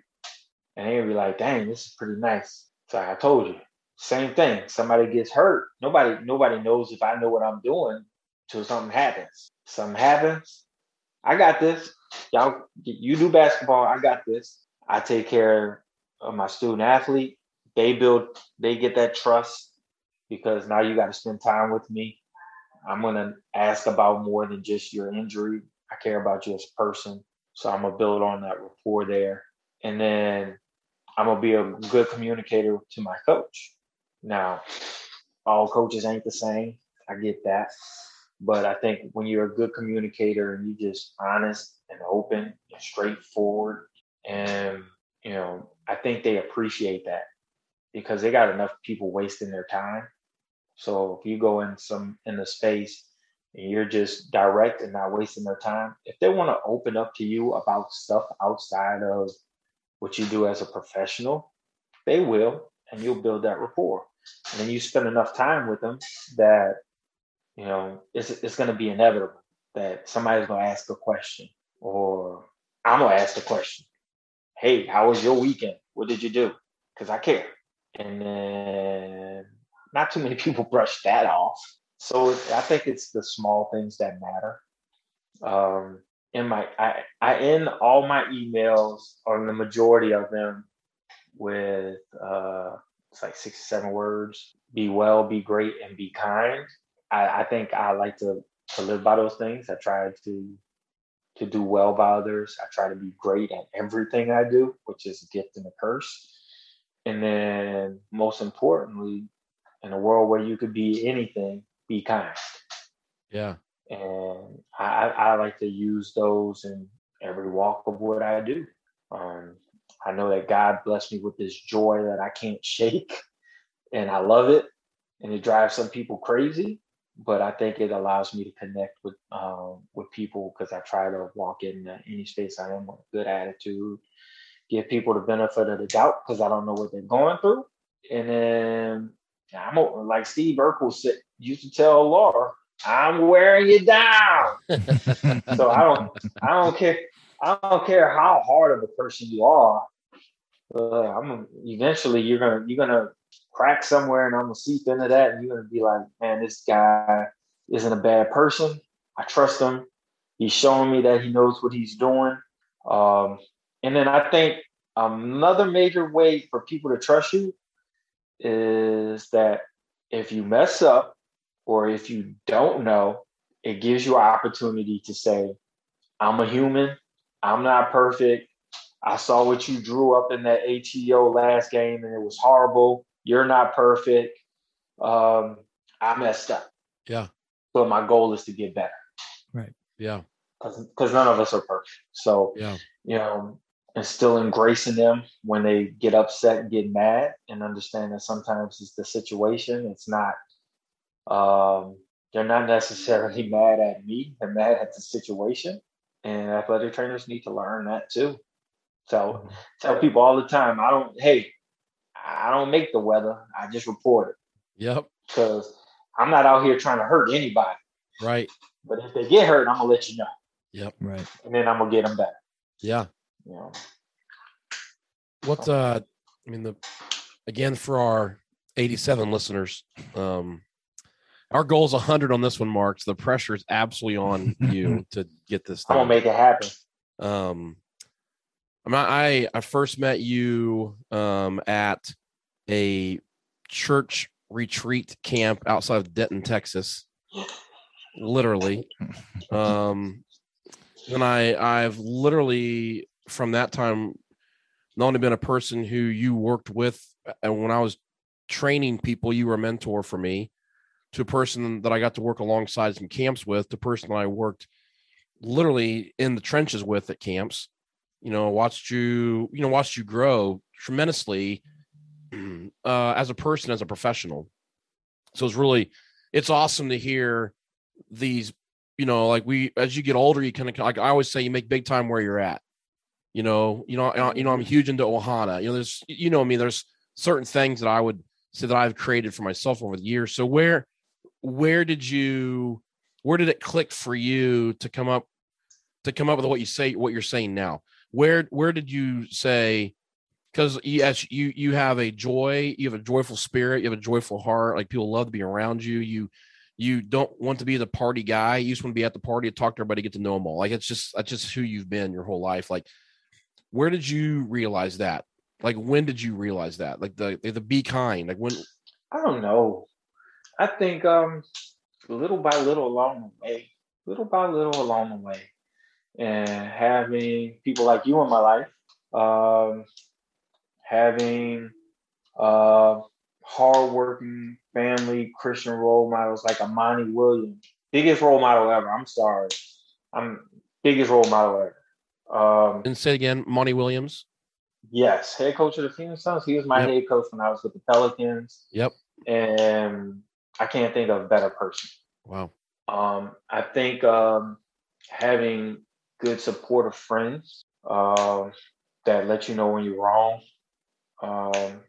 And they're gonna be like, dang, this is pretty nice. So I told you. Same thing. Somebody gets hurt. Nobody, nobody knows if I know what I'm doing till something happens. Something happens. I got this. Y'all, you do basketball. I got this. I take care of my student athlete. They build, they get that trust because now you got to spend time with me. I'm gonna ask about more than just your injury. I care about you as a person. So I'm gonna build on that rapport there. And then I'm gonna be a good communicator to my coach. Now, all coaches ain't the same. I get that. But I think when you're a good communicator and you just honest and open and straightforward, and you know, I think they appreciate that because they got enough people wasting their time. So if you go in some in the space and you're just direct and not wasting their time, if they want to open up to you about stuff outside of what you do as a professional, they will, and you'll build that rapport. And then you spend enough time with them that you know it's it's going to be inevitable that somebody's going to ask a question or I'm to ask the question. Hey, how was your weekend? What did you do? Because I care. And then not too many <laughs> people brush that off. So I think it's the small things that matter. Um, in my I, I end all my emails or the majority of them with uh, it's like six seven words be well be great and be kind I, I think i like to to live by those things i try to to do well by others i try to be great at everything i do which is a gift and a curse and then most importantly in a world where you could be anything be kind yeah and I, I like to use those in every walk of what I do. Um, I know that God blessed me with this joy that I can't <laughs> shake, and I love it, and it drives some people crazy. But I think it allows me to connect with um, with people because I try to walk in any space I am with a good attitude, give people the benefit of the doubt because I don't know what they're going through, and then I'm like Steve Urkel said, used to tell Laura, I'm wearing you down. <laughs> so I don't I don't care I don't care how hard of a person you are. Uh, I'm eventually you're gonna you're gonna crack somewhere and I'm gonna seep into that and you're gonna be like, man, this guy isn't a bad person. I trust him. He's showing me that he knows what he's doing. Um, and then I think another major way for people to trust you is that if you mess up or if you don't know, it gives you an opportunity to say, I'm a human. I'm not perfect. I saw what you drew up in that ATO last game and it was horrible. You're not perfect. Um, I messed up. Yeah. But my goal is to get better. Right. Yeah. Because none of us are perfect. So, yeah. you know, instilling grace in them when they get upset and get mad and understand that sometimes it's the situation. It's not um, they're not necessarily <laughs> mad at me, they're mad at the situation. And athletic trainers need to learn that too. So mm-hmm. tell people all the time, I don't, hey, I don't make the weather, I just report it. Yep. Because I'm not out here trying to hurt anybody. Right. But if they get hurt, I'm gonna let you know. Yep. Right. And then I'm gonna get them back. Yeah. You know. What uh I mean the again for our 87 listeners, um our goal is 100 on this one, Mark. So the pressure is absolutely on <laughs> you to get this done. I'm gonna make it happen. Um, I mean, I I first met you um, at a church retreat camp outside of Denton, Texas. Literally, um, and I I've literally from that time not only been a person who you worked with, and when I was training people, you were a mentor for me to a person that I got to work alongside some camps with, to a person that I worked literally in the trenches with at camps. You know, watched you, you know, watched you grow tremendously <clears throat> uh, as a person, as a professional. So it's really, it's awesome to hear these. You know, like we, as you get older, you kind of like I always say, you make big time where you're at. You know, you know, you know, I'm huge into Ohana. You know, there's, you know, I mean, there's certain things that I would say that I've created for myself over the years. So where where did you where did it click for you to come up to come up with what you say what you're saying now? Where where did you say because yes you you have a joy you have a joyful spirit you have a joyful heart like people love to be around you. You you don't want to be the party guy. You just want to be at the party to talk to everybody get to know them all. Like it's just that's just who you've been your whole life. Like where did you realize that? Like when did you realize that? Like the the be kind like when i don't know. I think um little by little along the way little by little along the way and having people like you in my life um having uh hardworking family Christian role models like Amani Williams, biggest role model ever. I'm sorry, I'm biggest role model ever. Um, and say again, Monty Williams. Yes, head coach of the Phoenix Suns. He was my yep. head coach when I was with the Pelicans. Yep. And I can't think of a better person. Wow. Um, I think um, having good supportive friends uh, that let you know when you're wrong. Um,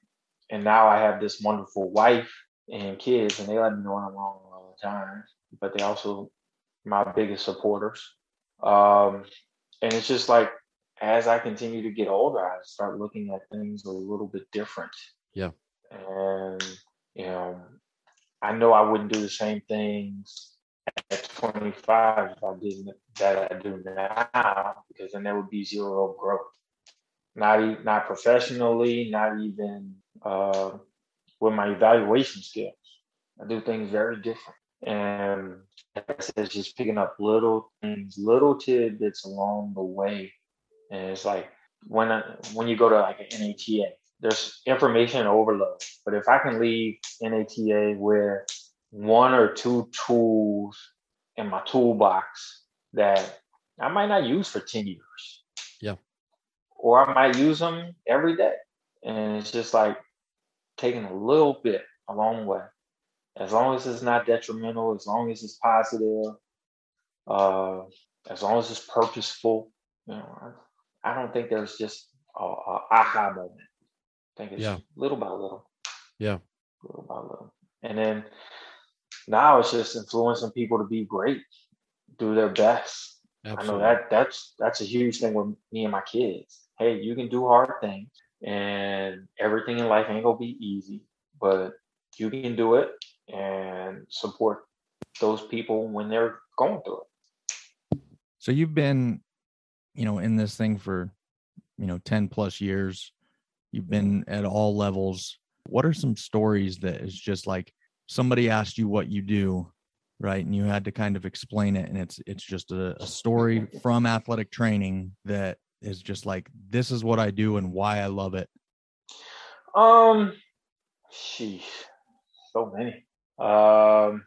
and now I have this wonderful wife and kids, and they let me know when I'm wrong all the time. But they also my biggest supporters. Um, and it's just like as I continue to get older, I start looking at things a little bit different. Yeah. And you know, I know I wouldn't do the same things at 25 if I didn't that I do now, because then there would be zero growth. Not not professionally, not even uh, with my evaluation skills. I do things very different. And I it's just picking up little things, little tidbits along the way. And it's like when I, when you go to like an NATA, there's information overload. But if I can leave NATA with one or two tools in my toolbox that I might not use for 10 years. Yeah. Or I might use them every day. And it's just like taking a little bit along the way. As long as it's not detrimental, as long as it's positive, uh, as long as it's purposeful, you know, I, I don't think there's just a, a, aha moment. I think it's yeah. little by little. Yeah. Little by little. And then now it's just influencing people to be great, do their best. Absolutely. I know that that's that's a huge thing with me and my kids. Hey, you can do hard things and everything in life ain't gonna be easy, but you can do it and support those people when they're going through it. So you've been, you know, in this thing for, you know, 10 plus years. You've been at all levels. What are some stories that is just like somebody asked you what you do, right? And you had to kind of explain it. And it's it's just a, a story from athletic training that is just like this is what I do and why I love it? Um, sheesh, so many. Um,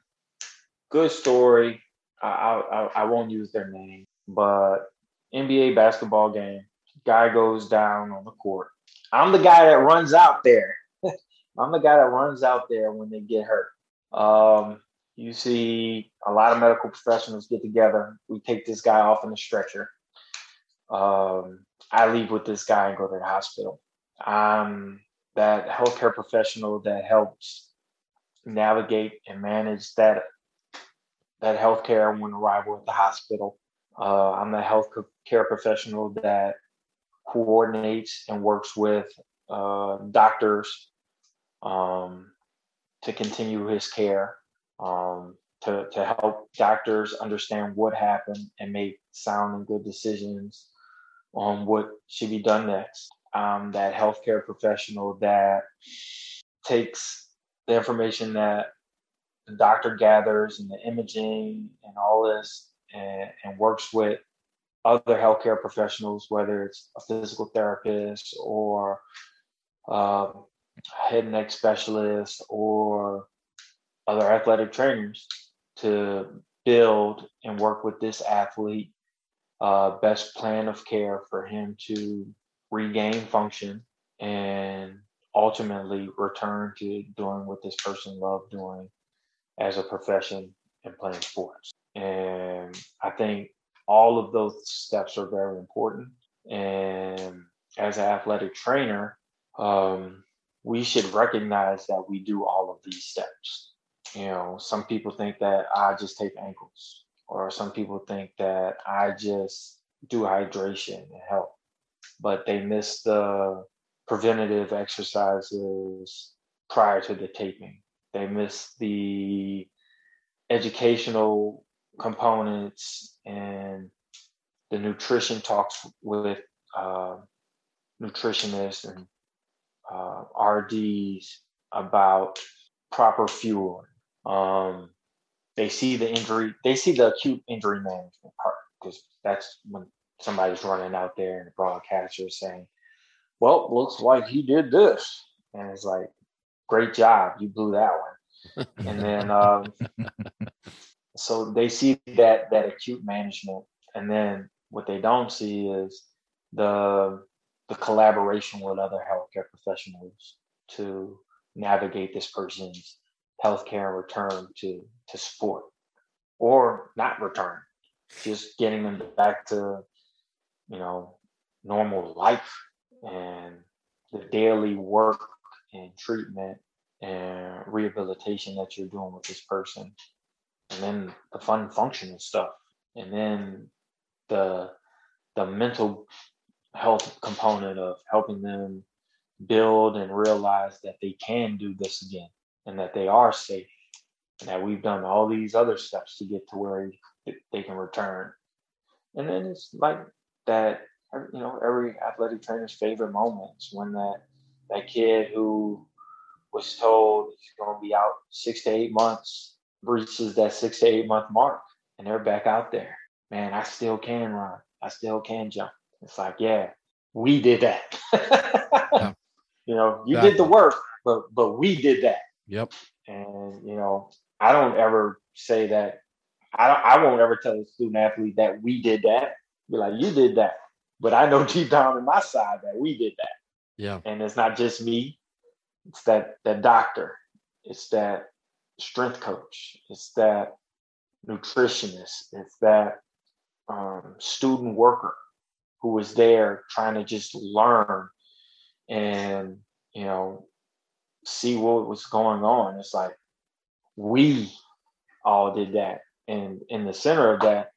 good story. I, I I won't use their name, but NBA basketball game. Guy goes down on the court. I'm the guy that runs out there. I'm the guy that runs out there when they get hurt. Um, you see a lot of medical professionals get together. We take this guy off in a stretcher um, I leave with this guy and go to the hospital. I'm that healthcare professional that helps navigate and manage that that healthcare when arrival at the hospital. Uh, I'm the healthcare professional that coordinates and works with uh, doctors um, to continue his care, um, to, to help doctors understand what happened and make sound and good decisions on what should be done next. Um, that healthcare professional that takes the information that the doctor gathers and the imaging and all this and, and works with other healthcare professionals, whether it's a physical therapist or um, head and neck specialist or other athletic trainers to build and work with this athlete uh, best plan of care for him to regain function and ultimately return to doing what this person loved doing as a profession and playing sports. And I think all of those steps are very important. And as an athletic trainer, um, we should recognize that we do all of these steps. You know, some people think that I just take ankles, or some people think that I just do hydration and help, but they miss the preventative exercises prior to the taping. They miss the educational components and the nutrition talks with uh, nutritionists and uh, RDs about proper fueling. Um, they see the injury, they see the acute injury management part because that's when somebody's running out there and the broadcaster is saying, "Well, looks like he did this," and it's like, "Great job, you blew that one." <laughs> and then, um, so they see that that acute management, and then what they don't see is the the collaboration with other healthcare professionals to navigate this person's healthcare and return to to sport. Or not return just getting them back to you know normal life and the daily work and treatment and rehabilitation that you're doing with this person. And then the fun functional stuff. And then the the mental health component of helping them build and realize that they can do this again and that they are safe and that we've done all these other steps to get to where they can return. And then it's like that, you know, every athletic trainer's favorite moments when that that kid who was told he's going to be out six to eight months reaches that six to eight month mark and they're back out there. Man, I still can run. I still can jump. It's like, yeah, we did that. yeah. <laughs> You know, you exactly. did the work, but but we did that. Yep. And you know, I don't ever say that. I don't, I won't ever tell a student athlete that we did that. Be like, you did that, but I know <laughs> deep down in my side that we did that. Yeah. And it's not just me. It's that that doctor. It's that strength coach. It's that nutritionist. It's that um, student worker who was there trying to just learn and you know see what was going on. It's like we all did that. And in the center of that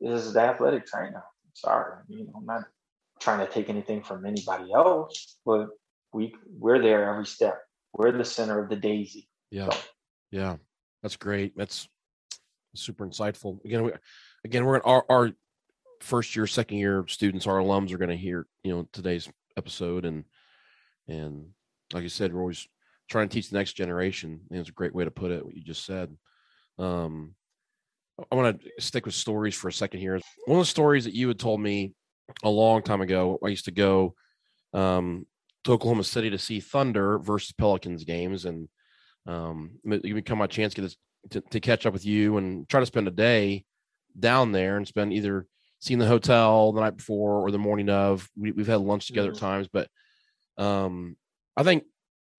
is the athletic trainer. Sorry you know i'm not trying to take anything from anybody else but we we're there every step. We're the center of the daisy. Yeah. So. yeah. That's great. That's super insightful. Again we, again we're in our, our first year, second year students, our alums are going to hear, you know, today's episode. And, and like you said, we're always trying to teach the next generation. And it's a great way to put it, what you just said. Um, I want to stick with stories for a second here. One of the stories that you had told me a long time ago, I used to go um, to Oklahoma City to see Thunder versus Pelicans games. And um, it become my chance to, to catch up with you and try to spend a day down there and spend either seen the hotel the night before or the morning of. We, have had lunch together mm-hmm. at times, but um, I think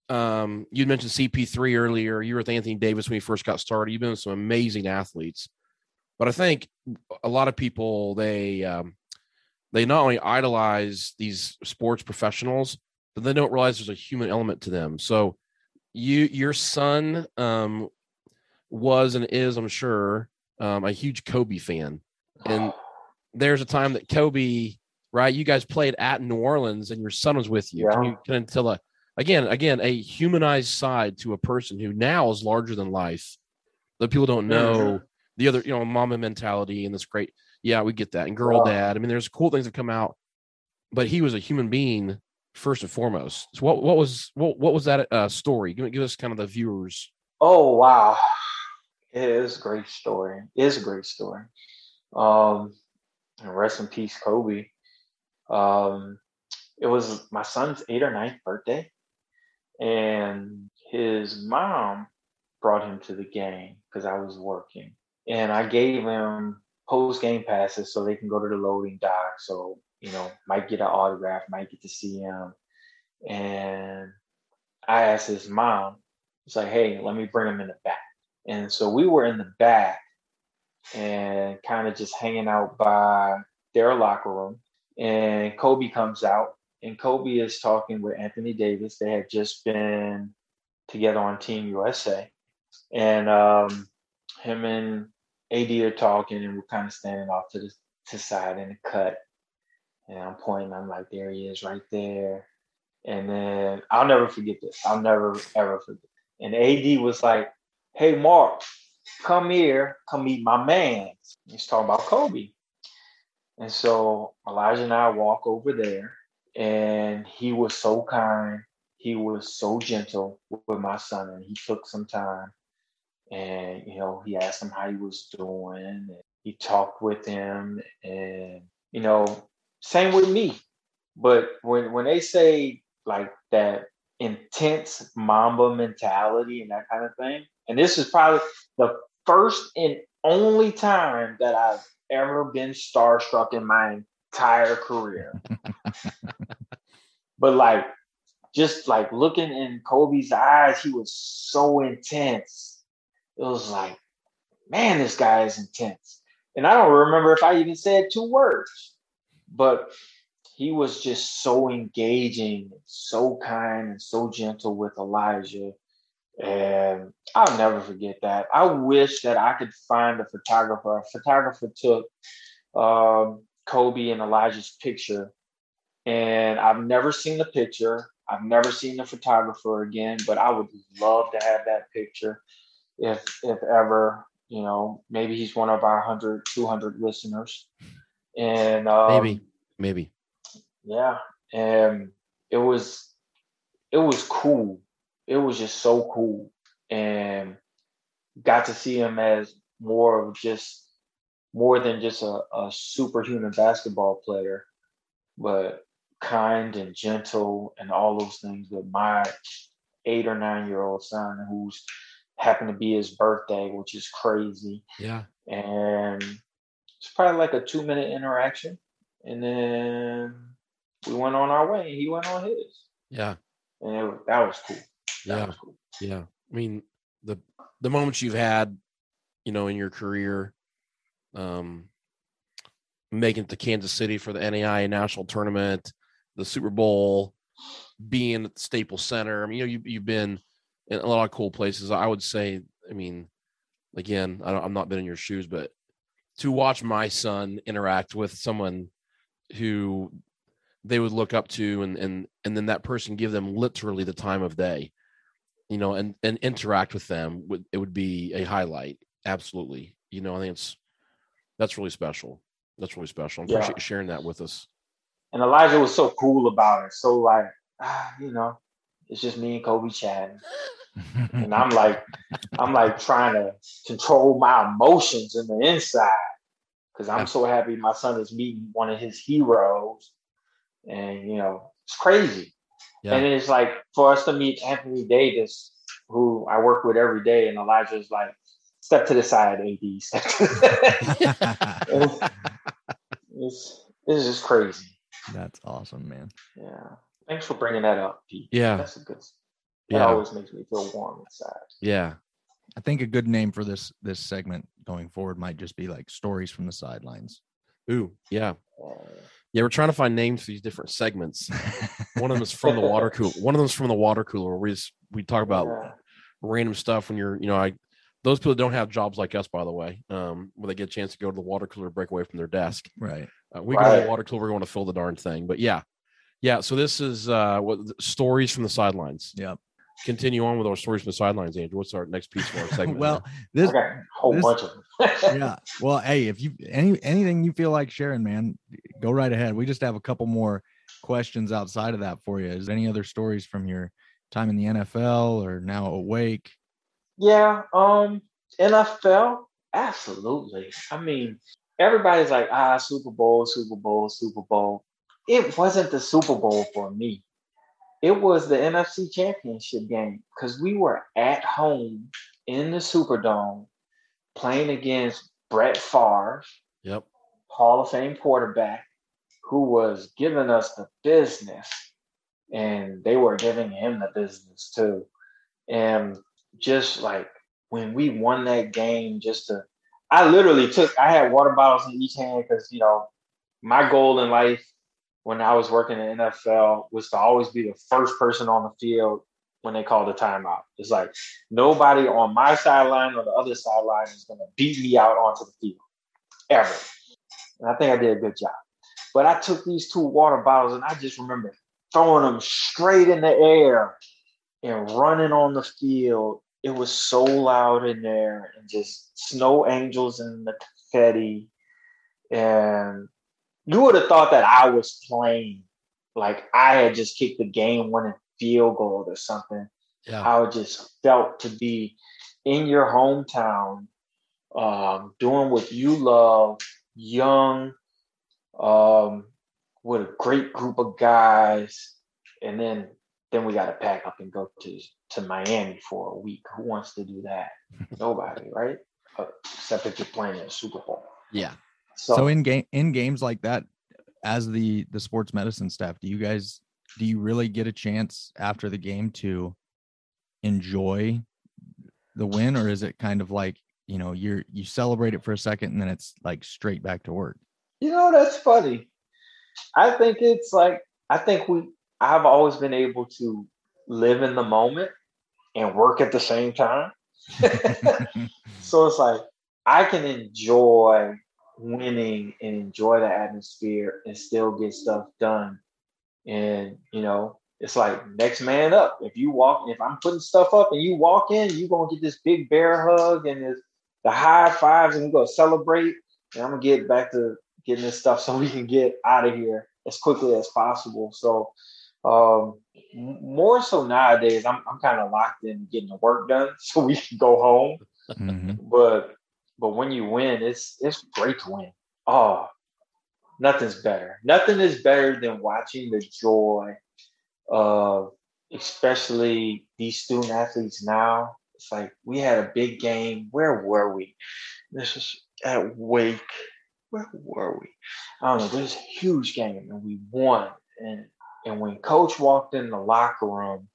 um, you mentioned CP3 earlier. You were with Anthony Davis when he first got started. You've been with some amazing athletes, but I think a lot of people they um, they not only idolize these sports professionals, but they don't realize there's a human element to them. So you your son um, was and is, I'm sure, um, a huge Kobe fan, and there's a time that Kobe, right? You guys played at New Orleans and your son was with you. Yeah. Can you can tell a again, again, a humanized side to a person who now is larger than life. That people don't know mm-hmm. the other, you know, mama mentality and this great, yeah, we get that. And girl dad. I mean, there's cool things that come out, but he was a human being first and foremost. So what what was what what was that uh, story? Give, give us kind of the viewers. Oh wow. It is a great story. It is a great story. Um, and rest in peace, Kobe. Um, it was my son's eighth or ninth birthday, and his mom brought him to the game because I was working, and I gave him post game passes so they can go to the loading dock. So you know, might get an autograph, might get to see him, and I asked his mom, it's like, hey, let me bring him in the back. And so we were in the back and kind of just hanging out by their locker room. And Kobe comes out and Kobe is talking with Anthony Davis. They had just been together on Team USA, and um, him and AD are talking, and we're kind of standing off to the to side in the cut. And I'm pointing. I'm like, there he is, right there. And then I'll never forget this. I'll never ever forget. And AD was like, "Hey, Mark, come here, come meet my man." He's talking about Kobe. And so Elijah and I walk over there, and he was so kind. He was so gentle with my son, and he took some time. And you know, he asked him how he was doing, and he talked with him, and you know, same with me. But when when they say like that intense Mamba mentality and that kind of thing, and this is probably the first and only time that I've ever been starstruck in my entire career. <laughs> but like just like looking in Kobe's eyes, he was so intense. It was like, man, this guy is intense. And I don't remember if I even said two words, but he was just so engaging, so kind, and so gentle with Elijah. And I'll never forget that. I wish that I could find a photographer. A photographer took um, Kobe and Elijah's picture, and I've never seen the picture. I've never seen the photographer again, but I would love to have that picture if if ever, you know, maybe he's one of our 100, 200 listeners. And um, maybe, maybe. Yeah. And it was it was cool. It was just so cool. And got to see him as more of just more than just a, a superhuman basketball player, but kind and gentle and all those things with my eight or nine year old son who's happened to be his birthday, which is crazy. Yeah. And it's probably like a two minute interaction. And then we went on our way and he went on his. Yeah. And it, that was cool. That yeah. Was cool. Yeah. I mean, the the moments you've had, you know, in your career, um, making it to Kansas City for the NAIA national tournament, the Super Bowl, being at the Staples Center. I mean, you know, you, you've been in a lot of cool places. I would say, I mean, again, I don't, I'm not been in your shoes, but to watch my son interact with someone who they would look up to and and and then that person give them literally the time of day you know and and interact with them would it would be a highlight absolutely you know i think it's that's really special that's really special i Yeah. appreciate you sharing that with us And Elijah was so cool about it. So like, ah, you know, it's just me and Kobe chatting. <laughs> And I'm like, I'm like trying to control my emotions in the inside. Cause I'm so happy my son is meeting one of his heroes. And you know, it's crazy. Yeah. And it's like for us to meet Anthony Davis, who I work with every day, and Elijah's like, step to the side, AD. Step to the <laughs> <laughs> it's, it's just crazy. That's awesome, man. Yeah. Thanks for bringing that up, Pete. Yeah. That's a good. That Yeah. always makes me feel warm inside. yeah I think a good name for this this segment going forward might just be like stories from the sidelines. ooh yeah Uh, yeah we're trying to find names for these different segments one of them is from the water cooler <laughs> one of them is from the water cooler where we just we talk about yeah. random stuff when you're, you know, I those people don't have jobs like us, by the way, um, where they get a chance to go to the water cooler, break away from their desk. right. Uh, we go to the water cooler, we're going to fill the darn thing. But yeah, yeah. So this is uh, what stories from the sidelines. Yep. Continue on with our stories from the sidelines, Andrew. What's our next piece for our segment? <laughs> well, here? this I got a whole this- bunch of them. <laughs> yeah. Well, hey, if you any anything you feel like sharing, man, go right ahead. We just have a couple more questions outside of that for you. Is there any other stories from your time in the NFL or now awake? Yeah, um, NFL, absolutely. I mean, everybody's like, ah, Super Bowl, Super Bowl, Super Bowl. It wasn't the Super Bowl for me. It was the NFC Championship game because we were at home in the Superdome playing against Brett Favre, Yep. Hall of Fame quarterback, who was giving us the business, and they were giving him the business too. And just like when we won that game, just to, I literally took, I had water bottles in each hand because, you know, my goal in life when I was working in NFL was to always be the first person on the field when they called the timeout. It's like nobody on my sideline or the other sideline is going to beat me out onto the field ever. And I think I did a good job. But I took these two water bottles and I just remember throwing them straight in the air and running on the field. It was so loud in there and just snow angels and the confetti. And you would have thought that I was playing like I had just kicked the game winning field goal or something. Yeah. How it just felt to be in your hometown, um, doing what you love, young, um, with a great group of guys, and then then we got to pack up and go to to Miami for a week. Who wants to do that? <laughs> Nobody, right? Uh, except if you're playing in a Super Bowl. Yeah. So, so in game in games like that, as the the sports medicine staff, do you guys do you really get a chance after the game to enjoy the win, or is it kind of like you know you're you celebrate it for a second and then it's like straight back to work? You know, that's funny. I think it's like I think we I've always been able to live in the moment and work at the same time. <laughs> <laughs> so it's like I can enjoy winning and enjoy the atmosphere and still get stuff done. And you know, it's like next man up. If you walk, if I'm putting stuff up and you walk in, you're gonna get this big bear hug and the high fives, and we're gonna celebrate. And I'm gonna get back to getting this stuff <laughs> so we can get out of here as quickly as possible. So um, more so nowadays, I'm I'm kind of locked in getting the work done <laughs> so we can go home. Mm-hmm. But but when you win, it's it's great to win. Oh, nothing's better. Nothing is better than watching the joy of especially these student athletes now. It's like we had a big game. Where were we? This is at Wake where were we? I don't know. This huge game and we won. And and when coach walked in the locker room,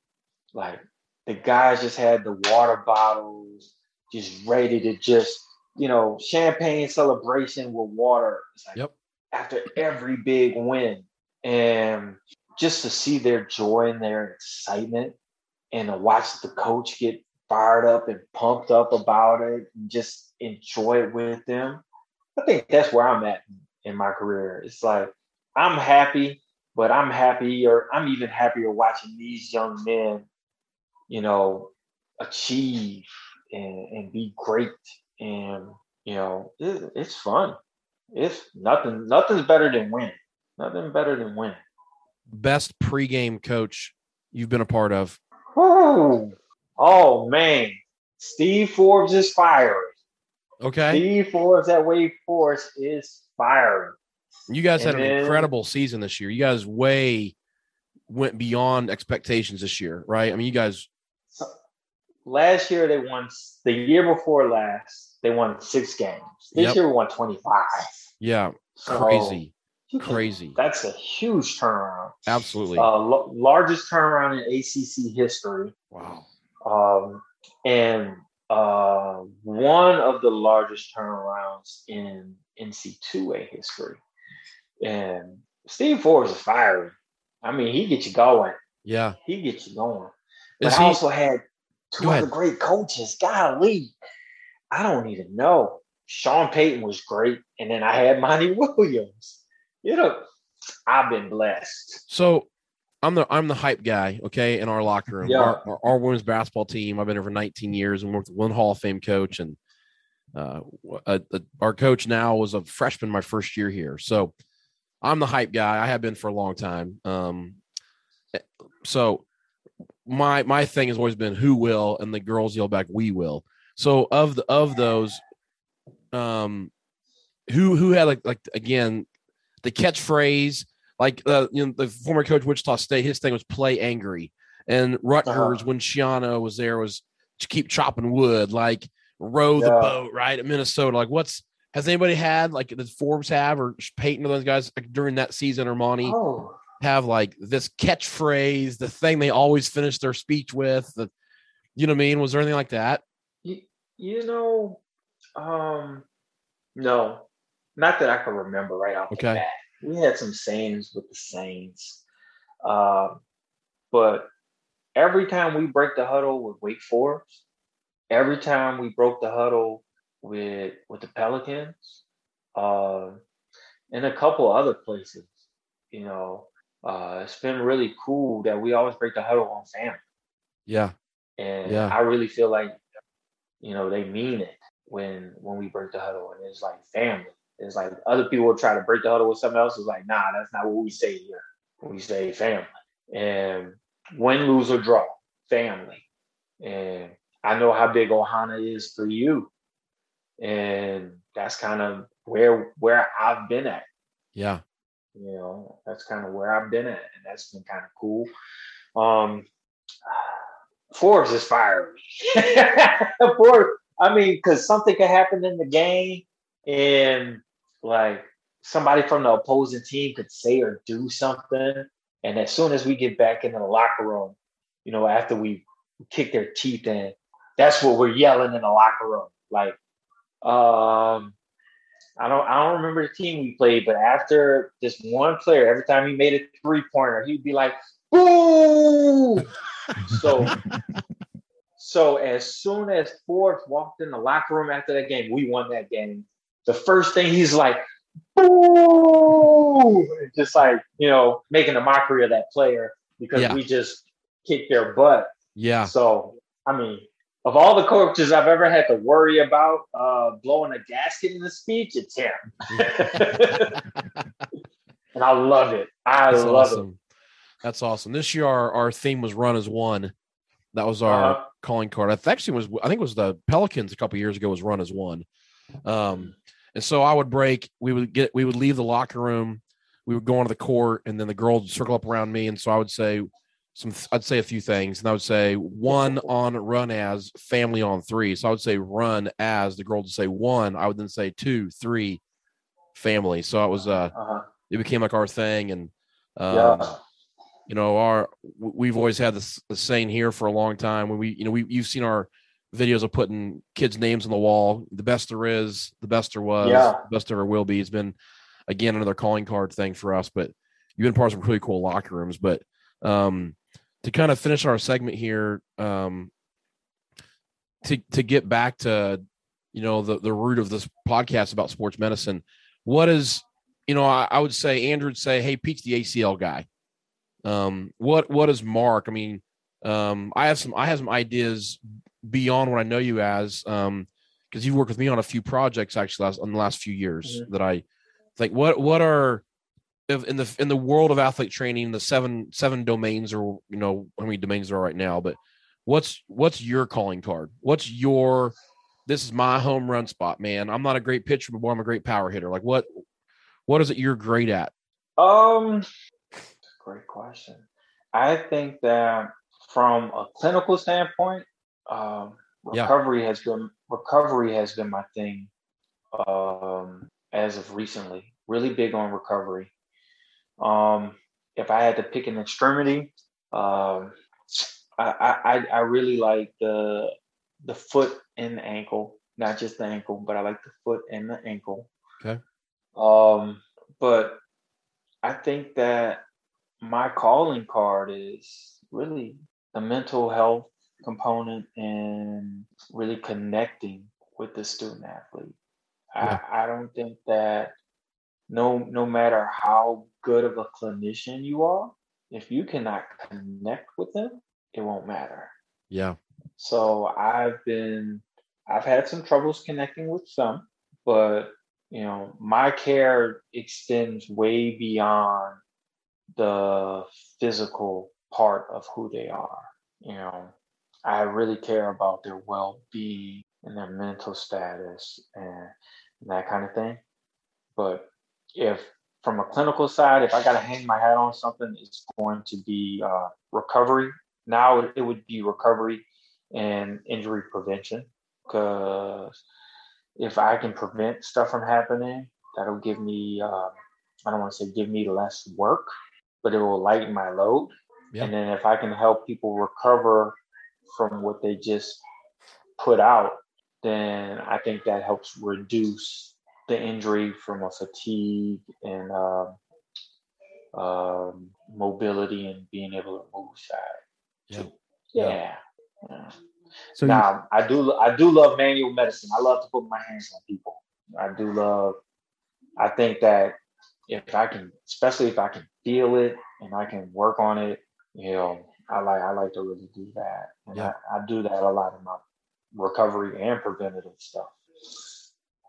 like the guys just had the water bottles just ready to just, you know, champagne celebration with water. Like yep. After every big win. And just to see their joy and their excitement and to watch the coach get fired up and pumped up about it and just enjoy it with them I think that's where I'm at in my career. It's like I'm happy, but I'm happier. I'm even happier watching these young men, you know, achieve and, and be great. And you know, it, it's fun. It's nothing. Nothing's better than winning. Nothing better than winning. Best pregame coach you've been a part of. Oh, oh man, Steve Forbes is firing. Okay. Steve Forbes at Wake Forest is firing. You guys and had an incredible season this year. You guys way went beyond expectations this year, right? I mean, you guys. Last year they won. The year before last, they won six games. This yep. year we won twenty five. Yeah, so, crazy, crazy. That's a huge turnaround. Absolutely, uh, l- largest turnaround in ACC history. Wow. Um, and uh, one of the largest turnarounds in NC2A history. And Steve Forbes is fiery. I mean, he gets you going. Yeah. He gets you going. But is I he... also had two other great coaches. Golly. I don't even know. Sean Payton was great. And then I had Monty <laughs> Williams. You know, I've been blessed. So I'm the I'm the hype guy, okay, in our locker room. Yeah. Our, our, our, women's basketball team. I've been here for 19 years and worked with one Hall of Fame coach, and uh, a, a, our coach now was a freshman my first year here. So I'm the hype guy. I have been for a long time. Um, so my my thing has always been who will, and the girls yell back we will. So of the of those, um, who who had like like again the catchphrase like uh, you know the former coach Wichita State, his thing was play angry, and Rutgers uh-huh. when Schiano was there was to keep chopping wood, like row yeah. the boat right at Minnesota. Like what's has anybody had like does Forbes have or Payton or those guys like, during that season or Monty oh. Have like this catchphrase, the thing they always finish their speech with? The you know what I mean? Was there anything like that? You, you know, um, no, not that I can remember right off okay. the bat. we had some sayings with the Saints, uh, but every time we break the huddle with Wake Forest, every time we broke the huddle with with the Pelicans, uh, and a couple other places, you know, uh, it's been really cool that we always break the huddle on family. Yeah, and Yeah. I really feel like, you know, they mean it when when we break the huddle, and it's like family. It's like other people will try to break the huddle with something else. It's like, nah, that's not what we say here. We say family, and win, lose or draw, family. And I know how big Ohana is for you, and that's kind of where where I've been at. yeah, You know, that's kind of where I've been at, and that's been kind of cool. Um, <sighs> Forbes is firing. <laughs> Forbes, I mean, because something could happen in the game, and like somebody from the opposing team could say or do something, and as soon as we get back into the locker room, you know, after we kick their teeth in, that's what we're yelling in the locker room. Like, um, I don't I don't remember the team we played, but after this one player, every time he made a three pointer, he'd be like, "Boo!" <laughs> so, so as soon as Forbes walked in the locker room after that game, we won that game. The first thing he's like, "Boo!" Just like you know, making a mockery of that player because Yeah. we just kicked their butt. yeah, So, I mean, of all the coaches I've ever had to worry about uh, blowing a gasket in the speech, it's him. <laughs> and I love it. I That's love awesome. That's awesome. This year, our, our theme was "Run as One." That was our Uh-huh. calling card. I actually was. I think it was the Pelicans a couple years ago. Was "Run as One," um, and so I would break. We would get. We would leave the locker room. We would go onto the court, and then the girls would circle up around me, and so I would say some. I'd say a few things, and I would say one on run as family on three. So I would say run as the girl would say one. I would then say two, three, family. So it was uh it. Uh-huh. it became like our thing and um, Yeah. you know our we've always had this the saying here for a long time when we you know we you've seen our videos of putting kids names on the wall the best there is the best there was Yeah. the best there ever will be it's been again another calling card thing for us but you've been part of some really cool locker rooms but um to kind of finish our segment here um to to get back to you know the the root of this podcast about sports medicine what is you know I, I would say andrew would say hey pete's the acl guy um what what is mark i mean um i have some i have some ideas beyond what i know you as um because you've worked with me on a few projects actually last, in the last few years Mhm. that i think what what are in the in the world of athlete training the seven seven domains or you know how many domains there are right now but what's what's your calling card what's your this is my home run spot man i'm not a great pitcher but boy i'm a great power hitter like what what is it you're great at Um, great question. I think that from a clinical standpoint, um, Yeah. recovery has been recovery has been my thing um, as of recently. Really big on recovery. Um, if I had to pick an extremity, um, I, I I- really like the the foot and the ankle, not just the ankle, but I like the foot and the ankle. Okay. Um, but I think that my calling card is really the mental health component and really connecting with the student athlete. Yeah. I, I don't think that no no matter how good of a clinician you are, if you cannot connect with them, it won't matter. yeah So I've been, I've had some troubles connecting with some, but you know, my care extends way beyond the physical part of who they are. You know, I really care about their well-being and their mental status and that kind of thing. But if from a clinical side, if I got to hang my hat on something, it's going to be uh, recovery. Now it- it would be recovery and injury prevention because if I can prevent stuff from happening, that'll give me, uh, I don't want to say give me less work, but it will lighten my load. Yeah. And then if I can help people recover from what they just put out, then I think that helps reduce the injury from a fatigue and uh, um, mobility and being able to move side. Yeah. Yeah. yeah. So now you, I do I do love manual medicine. I love to put my hands on people. I do love. I think that if I can, especially if I can feel it and I can work on it, you know, I like I like to really do that, and Yeah. I, I do that a lot in my recovery and preventative stuff.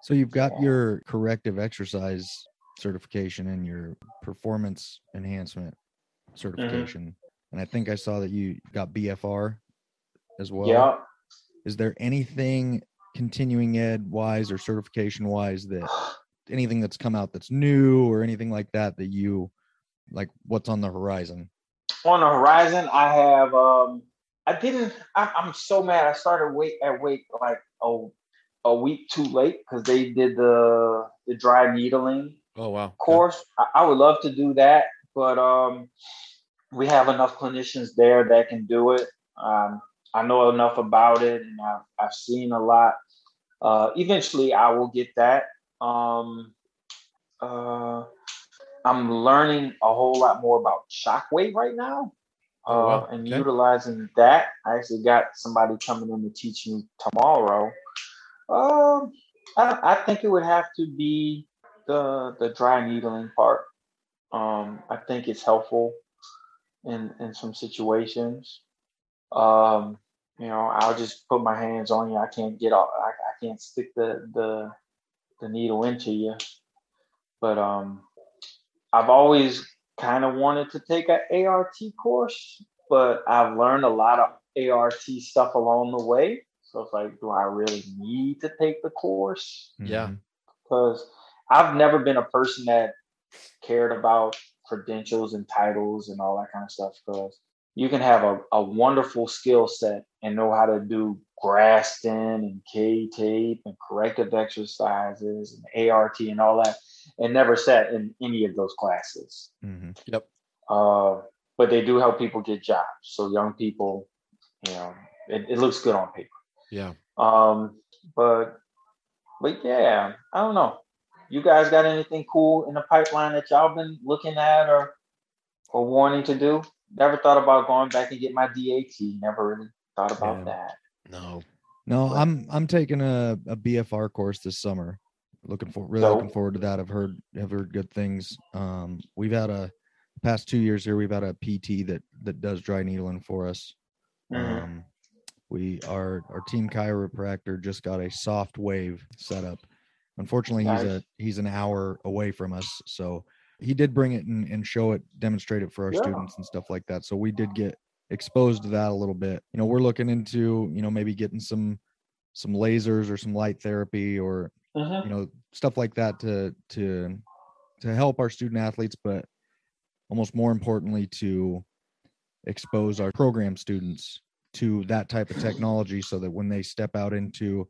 So you've got your corrective exercise certification and your performance enhancement Mm-hmm. certification, and I think I saw that you got BFR as well. yeah, Is there anything continuing ed wise or certification wise that <sighs> anything that's come out that's new or anything like that that you like what's on the horizon? on the horizon, I have. um I didn't. I, I'm so mad. I started wait at wait like a a week too late because they did the the dry needling Oh wow. course. I, I would love to do that, but um, we have enough clinicians there that can do it. Um, I know enough about it, and I've, I've seen a lot. Uh, eventually, I will get that. Um, uh, I'm learning a whole lot more about shockwave right now, uh, Oh, wow. and Okay. utilizing that. I actually got somebody coming in to teach me tomorrow. Um, I, I think it would have to be the the dry needling part. Um, I think it's helpful in in some situations. Um, you know, I'll just put my hands on you. I can't get off. I, I can't stick the the the needle into you. But um, I've always kind of wanted to take an ART course, but I've learned a lot of ART stuff along the way. So it's like, do I really need to take the course? Yeah. Mhm. because I've never been a person that cared about credentials and titles and all that kind of stuff. Because you can have a, a wonderful skill set and know how to do Graston and K tape and corrective exercises and ART and all that, and never sat in any of those classes. Mhm. Uh, but they do help people get jobs. So young people, you know, it, it looks good on paper. Yeah. Um, but but yeah, I don't know. You guys got anything cool in the pipeline that y'all been looking at or or wanting to do? Never thought about going back and get my DAT. Never really thought about Yeah. that. No. No, But- I'm I'm taking a, a BFR course this summer. Looking for really looking forward to that. I've heard have heard good things. Um, we've had a past two years here. We've had a PT that that does dry needling for us. Mhm. Um, we our our team chiropractor just got a soft wave set up. Unfortunately, he's a he's an hour away from us, so he did bring it and, and show it, demonstrate it for our Yeah. students and stuff like that. So we did get exposed to that a little bit. You know, we're looking into you know maybe getting some some lasers or some light therapy or Mhm. you know stuff like that to to to help our student athletes but almost more importantly to expose our program students to that type of technology so that when they step out into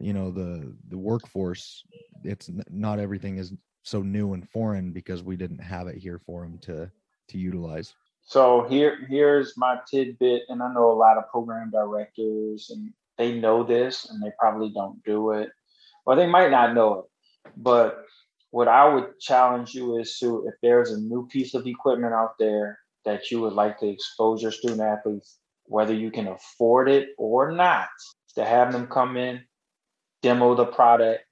you know the the workforce it's not everything is so new and foreign because we didn't have it here for them to to utilize So here here's my tidbit, and I know a lot of program directors and they know this and they probably don't do it, or they might not know it. But what I would challenge you is to if there's a new piece of equipment out there that you would like to expose your student athletes, whether you can afford it or not, to have them come in, demo the product,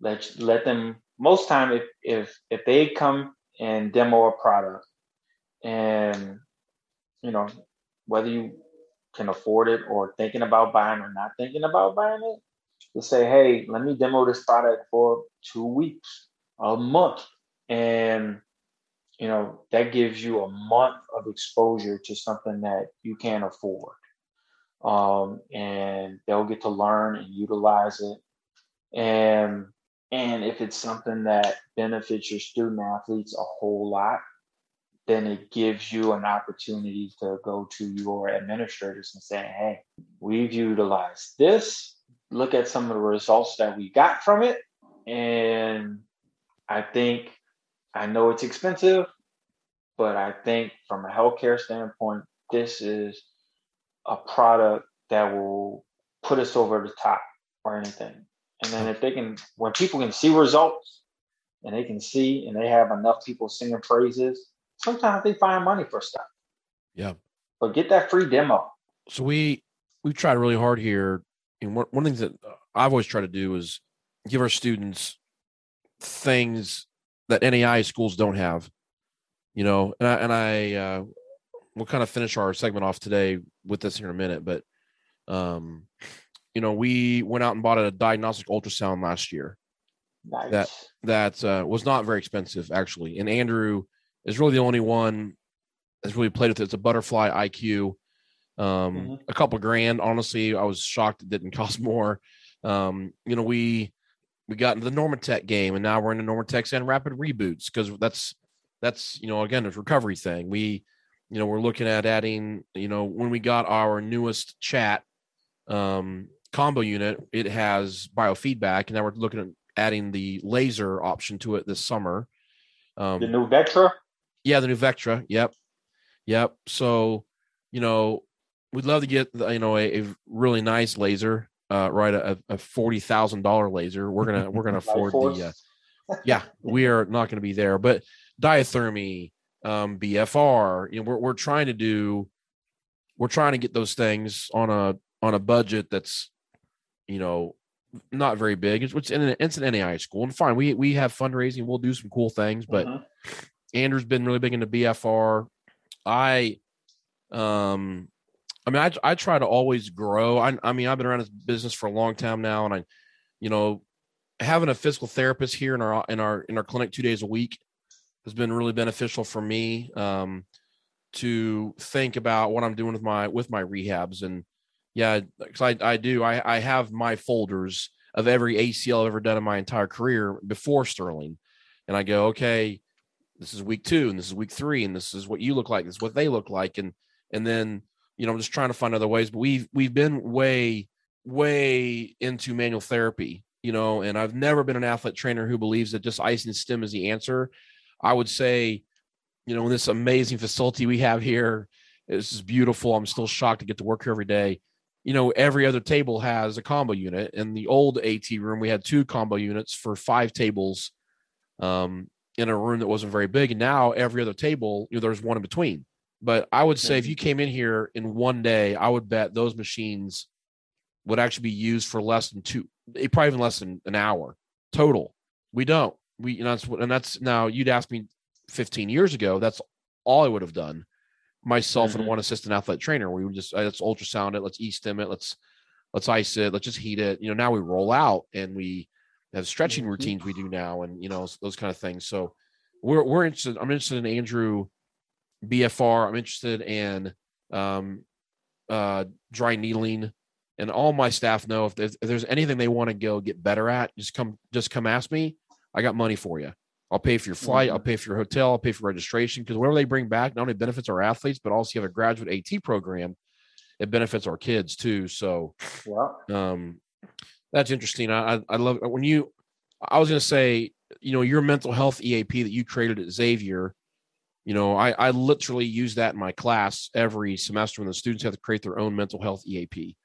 let let them most time if if if they come and demo a product and you know whether you can afford it or thinking about buying or not thinking about buying it to say hey let me demo this product for two weeks a month and you know that gives you a month of exposure to something that you can't afford um, and they'll get to learn and utilize it and and if it's something that benefits your student athletes a whole lot then it gives you an opportunity to go to your administrators and say, hey, we've utilized this. Look at some of the results that we got from it. And I think, I know it's expensive, but I think from a healthcare standpoint, this is a product that will put us over the top or anything. And then if they can, when people can see results and they can see and they have enough people singing praises, sometimes they find money for stuff. Yeah. But get that free demo. So we we've tried really hard here, and one one of the things that I've always tried to do is give our students things that NAI schools don't have. You know, and I and I uh, we'll kind of finish our segment off today with this here in a minute, but um, you know, we went out and bought a diagnostic ultrasound last year. Nice. That that uh, was not very expensive actually, and Andrew is really the only one that's really played with it. It's a butterfly IQ. Um, Mhm. a couple grand. Honestly, I was shocked it didn't <laughs> cost more. Um, you know, we we got into the NormaTec game, and now we're into NormaTecs and rapid reboots because that's that's you know again it's a recovery thing. We you know we're looking at adding you know when we got our newest chat um, combo unit, it has biofeedback, and now we're looking at adding the laser option to it this summer. Um, the new Vectra. yeah, the new Vectra. Yep, yep. So, you know, we'd love to get you know a, a really nice laser, uh, right? A, a forty thousand dollar laser. We're gonna we're gonna <laughs> afford the. Uh, yeah, we are not going to be there, but diathermy, um, BFR. You know, we're we're trying to do. We're trying to get those things on a on a budget that's, you know, not very big. It's, it's in an it's an NAI school, and fine. We we have fundraising. We'll do some cool things, but. Mhm. Andrew's been really big into BFR. I, um, I mean, I I try to always grow. I I mean, I've been around this business for a long time now, and I, you know, having a physical therapist here in our in our in our clinic two days a week has been really beneficial for me. Um, to think about what I'm doing with my with my rehabs. And yeah, because I I do I I have my folders of every ACL I've ever done in my entire career before Sterling, and I go okay this is week two and this is week three and this is what you look like this is what they look like. And and then you know i'm just trying to find other ways but we've we've been way way into manual therapy you know and i've never been an athlete trainer who believes that just ice and stim is the answer i would say you know in this amazing facility we have here this is beautiful i'm still shocked to get to work here every day you know every other table has a combo unit in the old at room we had two combo units for five tables um, in a room that wasn't very big. And now every other table, you know, there's one in between. But I would say if you came in here in one day, I would bet those machines would actually be used for less than two, eh, probably even less than an hour total. We don't. We, you know, that's what, and that's now you'd ask me 15 years ago, that's all I would have done myself and Mhm. one assistant athlete trainer. We would just, let's ultrasound it, let's e-stim it, let's, let's ice it, let's just heat it. You know, now we roll out and we, have stretching Mhm. routines we do now and you know those kind of things so we're we're interested i'm interested in andrew bfr i'm interested in um uh dry needling and all my staff know if there's, if there's anything they want to go get better at just come just come ask me i got money for you i'll pay for your flight. I'll pay for your hotel. I'll pay for registration. Because whatever they bring back not only benefits our athletes but also you have a graduate at program it benefits our kids too. So Yeah. um that's interesting. I i, love when you i was going to say you know your mental health eap that you created at xavier you know i i literally use that in my class every semester when the students have to create their own mental health eap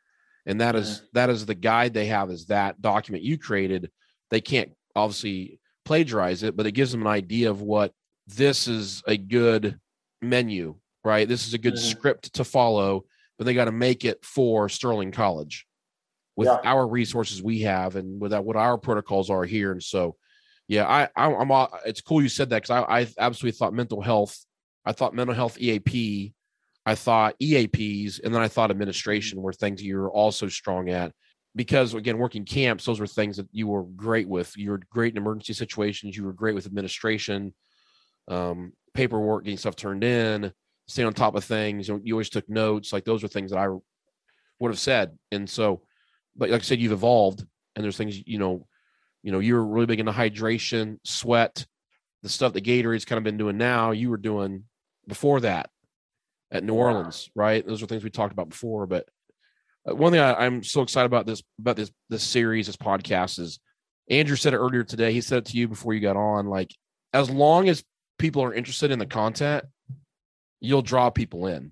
and that is that is the guide they have is that document you created. They can't obviously plagiarize it but it gives them an idea of what this is a good menu right this is a good Mhm. script to follow but they got to make it for sterling college with Yeah. our resources we have and with that, what our protocols are here. And so, yeah, I, I I'm, all- it's cool you said that because I, I absolutely thought mental health, I thought mental health EAP, I thought EAPs, and then I thought administration were things you're also strong at. Because again, working camps, those were things that you were great with. You were great in emergency situations. You were great with administration, um, paperwork, getting stuff turned in, staying on top of things. You, know, you always took notes. Like those are things that I would have said. And so, but like I said, you've evolved, and there's things you know, you know, you're really big into hydration, sweat, the stuff that Gatorade's kind of been doing now. You were doing before that at New. Orleans, right? Those are things we talked about before. But one thing I, I'm so excited about this about this this series, this podcast is Andrew said it earlier today. He said it to you before you got on. Like, as long as people are interested in the content, you'll draw people in.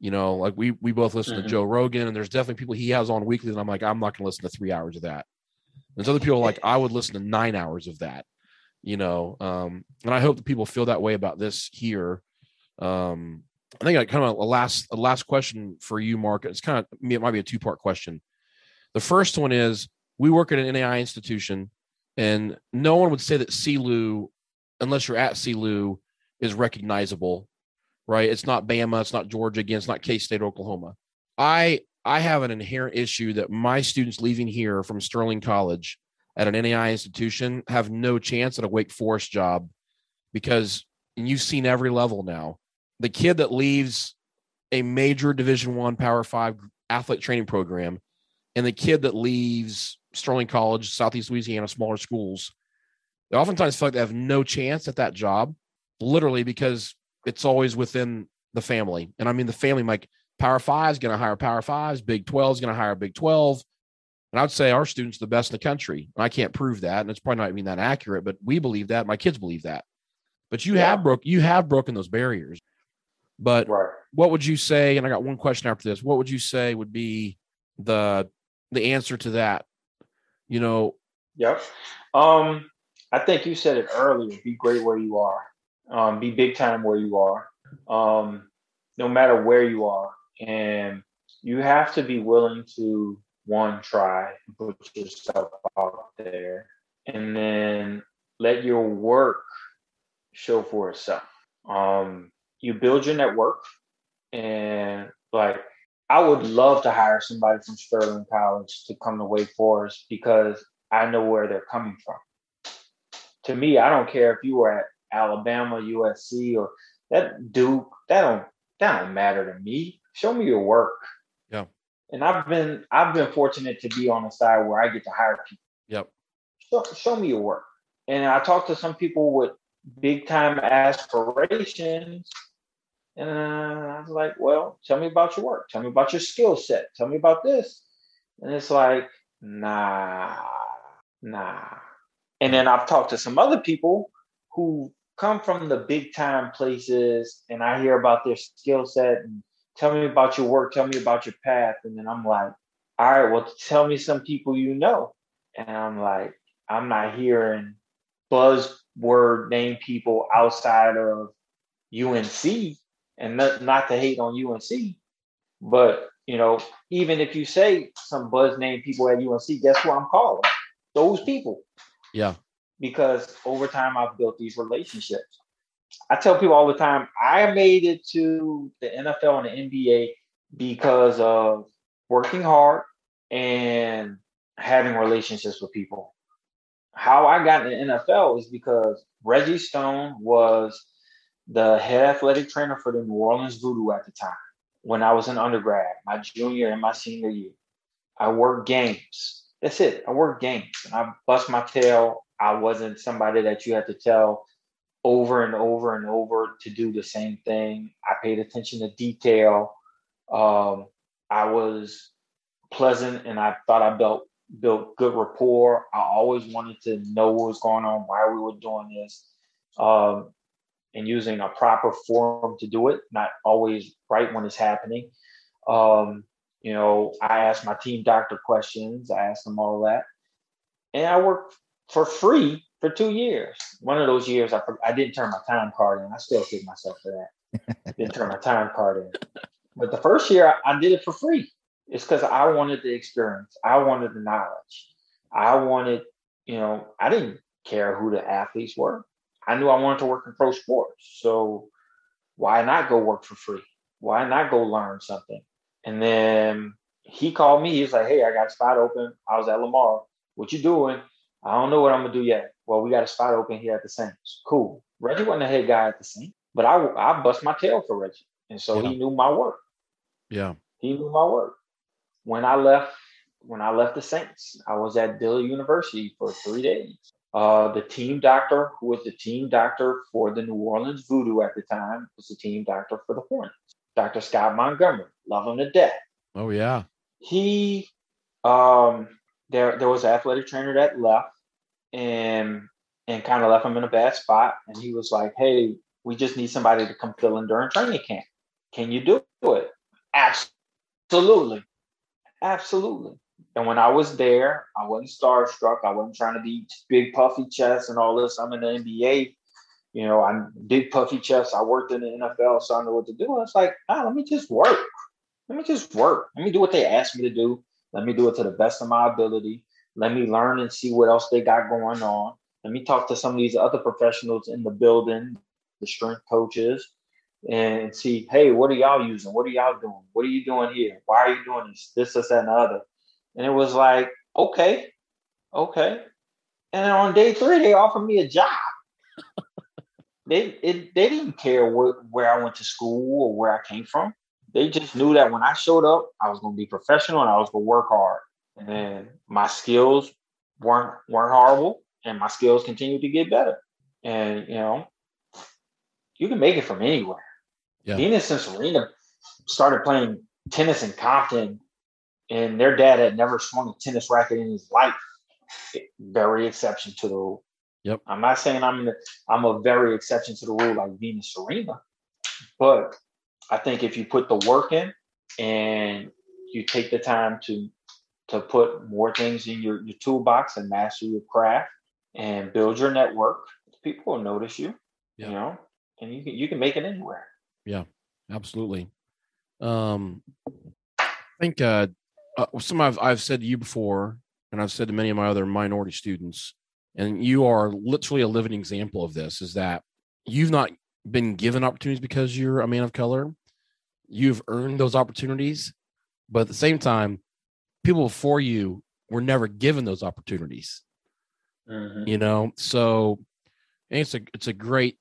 You know, like we we both listen Mhm. to Joe Rogan, and there's definitely people he has on weekly, and I'm like, I'm not going to listen to three hours of that. There's other people like I would listen to nine hours of that. you know, um, and I hope that people feel that way about this here. Um, I think I kind of a last a last question for you, Mark. It's kind of me it might be a two part question. The first one is we work at an NAI institution, and no one would say that SELU, unless you're at SELU, is recognizable, right? It's not Bama, it's not Georgia, again, it's not K State, Oklahoma. I I have an inherent issue that my students leaving here from Sterling College at an NAI institution have no chance at a Wake Forest job because and you've seen every level now the kid that leaves a major division one power five athlete training program and the kid that leaves sterling college southeast louisiana smaller schools they oftentimes feel like they have no chance at that job literally because it's always within the family. And i mean the family like power five is going to hire power fives big 12 is going to hire big 12 and i'd say our students are the best in the country. And i can't prove that and it's probably not even that accurate but we believe that. My kids believe that. But you yeah. have broke you have broken those barriers but right. what would you say? And I got one question after this. What would you say would be the the answer to that? You know. Yep. Um, I think you said it earlier. Be great where you are. Um, be big time where you are. Um, no matter where you are, and you have to be willing to one try and put yourself out there, and then let your work show for itself. Um, you build your network and like I would love to hire somebody from Sterling College to come to Wake Forest because I know where they're coming from. To me, I don't care if you were at Alabama, USC, or that Duke. That don't that don't matter to me. Show me your work. Yeah. And I've been I've been fortunate to be on the side where I get to hire people. Yep. Show, show me your work. And I talk to some people with big time aspirations and I was like, well, tell me about your work. Tell me about your skill set. Tell me about this. And it's like, nah, nah. And then I've talked to some other people who come from the big time places and I hear about their skill set and tell me about your work, tell me about your path. And then I'm like, all right, well, tell me some people you know. And I'm like, I'm not hearing buzzword name people outside of UNC and not, not to hate on UNC, but you know, even if you say some buzz name people at UNC, guess who I'm calling? Those people. Yeah. Because over time I've built these relationships. I tell people all the time, I made it to the NFL and the NBA because of working hard and having relationships with people. How I got in the NFL is because Reggie Stone was the head athletic trainer for the New Orleans Voodoo at the time when I was an undergrad, my junior and my senior year. I worked games. That's it. I worked games and I bust my tail. I wasn't somebody that you had to tell over and over and over to do the same thing. I paid attention to detail. Um, I was pleasant and I thought I built built good rapport. I always wanted to know what was going on, why we were doing this. Um, and using a proper form to do it, not always right when it's happening. Um, you know, I asked my team doctor questions, I asked them all that. And I worked for free for two years. One of those years, I, I didn't turn my time card in. I still kick myself for that. <laughs> didn't turn my time card in. But the first year, I, I did it for free. It's because I wanted the experience. I wanted the knowledge. I wanted, you know, I didn't care who the athletes were. I knew I wanted to work in pro sports. So why not go work for free? Why not go learn something? And then he called me. He's like, hey, I got a spot open. I was at Lamar. What you doing? I don't know what I'm gonna do yet. Well, we got a spot open here at the Saints. Cool. Reggie wasn't the head guy at the Saints, but I I bust my tail for Reggie, and so yeah. he knew my work. Yeah, he knew my work. When I left, when I left the Saints, I was at Dillard University for three days. Uh, the team doctor, who was the team doctor for the New Orleans Voodoo at the time, was the team doctor for the Hornets. Dr. Scott Montgomery, love him to death. Oh yeah. He, um, there there was an athletic trainer that left, and and kind of left him in a bad spot. And he was like, "Hey, we just need somebody to come fill in during training camp. Can you do it?" Absolutely, absolutely. And when I was there, I wasn't starstruck. I wasn't trying to be big puffy chest and all this. I'm in the NBA. You know, I'm big puffy chest. I worked in the NFL, so I know what to do. It's like, ah, let me just work. Let me just work. Let me do what they asked me to do. Let me do it to the best of my ability. Let me learn and see what else they got going on. Let me talk to some of these other professionals in the building, the strength coaches, and see, hey, what are y'all using? What are y'all doing? What are you doing here? Why are you doing this? This, this, and the other. And it was like, okay, okay. And then on day three, they offered me a job. <laughs> they it, they didn't care where, where I went to school or where I came from. They just knew that when I showed up, I was going to be professional and I was going to work hard. And my skills weren't weren't horrible, and my skills continued to get better. And you know, you can make it from anywhere. Yeah. Venus and Serena started playing tennis in Compton and their dad had never swung a tennis racket in his life. Very exception to the rule. Yep. I'm not saying I'm the, I'm a very exception to the rule like Venus Serena, but I think if you put the work in and you take the time to to put more things in your, your toolbox and master your craft and build your network, people will notice you. Yep. You know, and you can you can make it anywhere. Yeah, absolutely. Um, I think uh, uh, some I've, I've said to you before, and I've said to many of my other minority students, and you are literally a living example of this, is that you've not been given opportunities because you're a man of color. You've earned those opportunities, but at the same time, people before you were never given those opportunities. Mm-hmm. You know, so it's a it's a great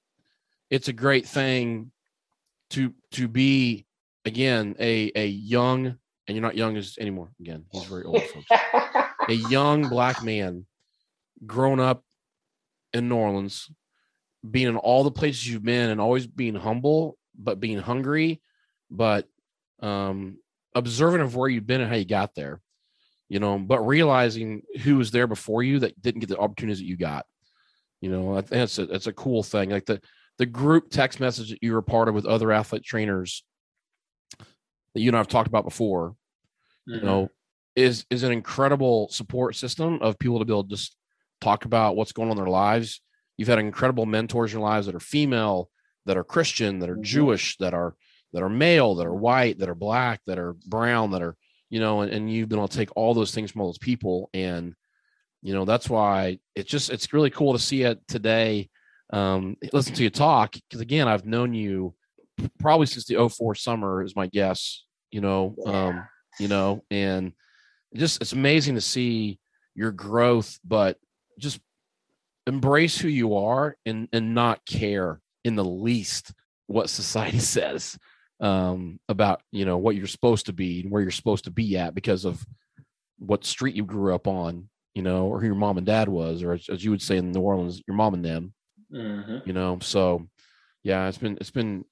it's a great thing to to be again a a young and you're not young as anymore. Again, he's very old, folks. <laughs> a young black man, grown up in New Orleans, being in all the places you've been, and always being humble, but being hungry, but um, observant of where you've been and how you got there. You know, but realizing who was there before you that didn't get the opportunities that you got. You know, I think that's a that's a cool thing. Like the the group text message that you were part of with other athlete trainers that you and I've talked about before, mm-hmm. you know, is is an incredible support system of people to be able to just talk about what's going on in their lives. You've had incredible mentors in your lives that are female, that are Christian, that are mm-hmm. Jewish, that are that are male, that are white, that are black, that are brown, that are, you know, and, and you've been able to take all those things from all those people. And, you know, that's why it's just it's really cool to see it today. Um, listen to you talk, because again, I've known you probably since the 04 summer is my guess you know, yeah. um, you know, and just it's amazing to see your growth, but just embrace who you are and and not care in the least what society <laughs> says um, about you know what you're supposed to be and where you're supposed to be at because of what street you grew up on, you know, or who your mom and dad was, or as, as you would say in New Orleans, your mom and them. Mm-hmm. You know, so yeah, it's been it's been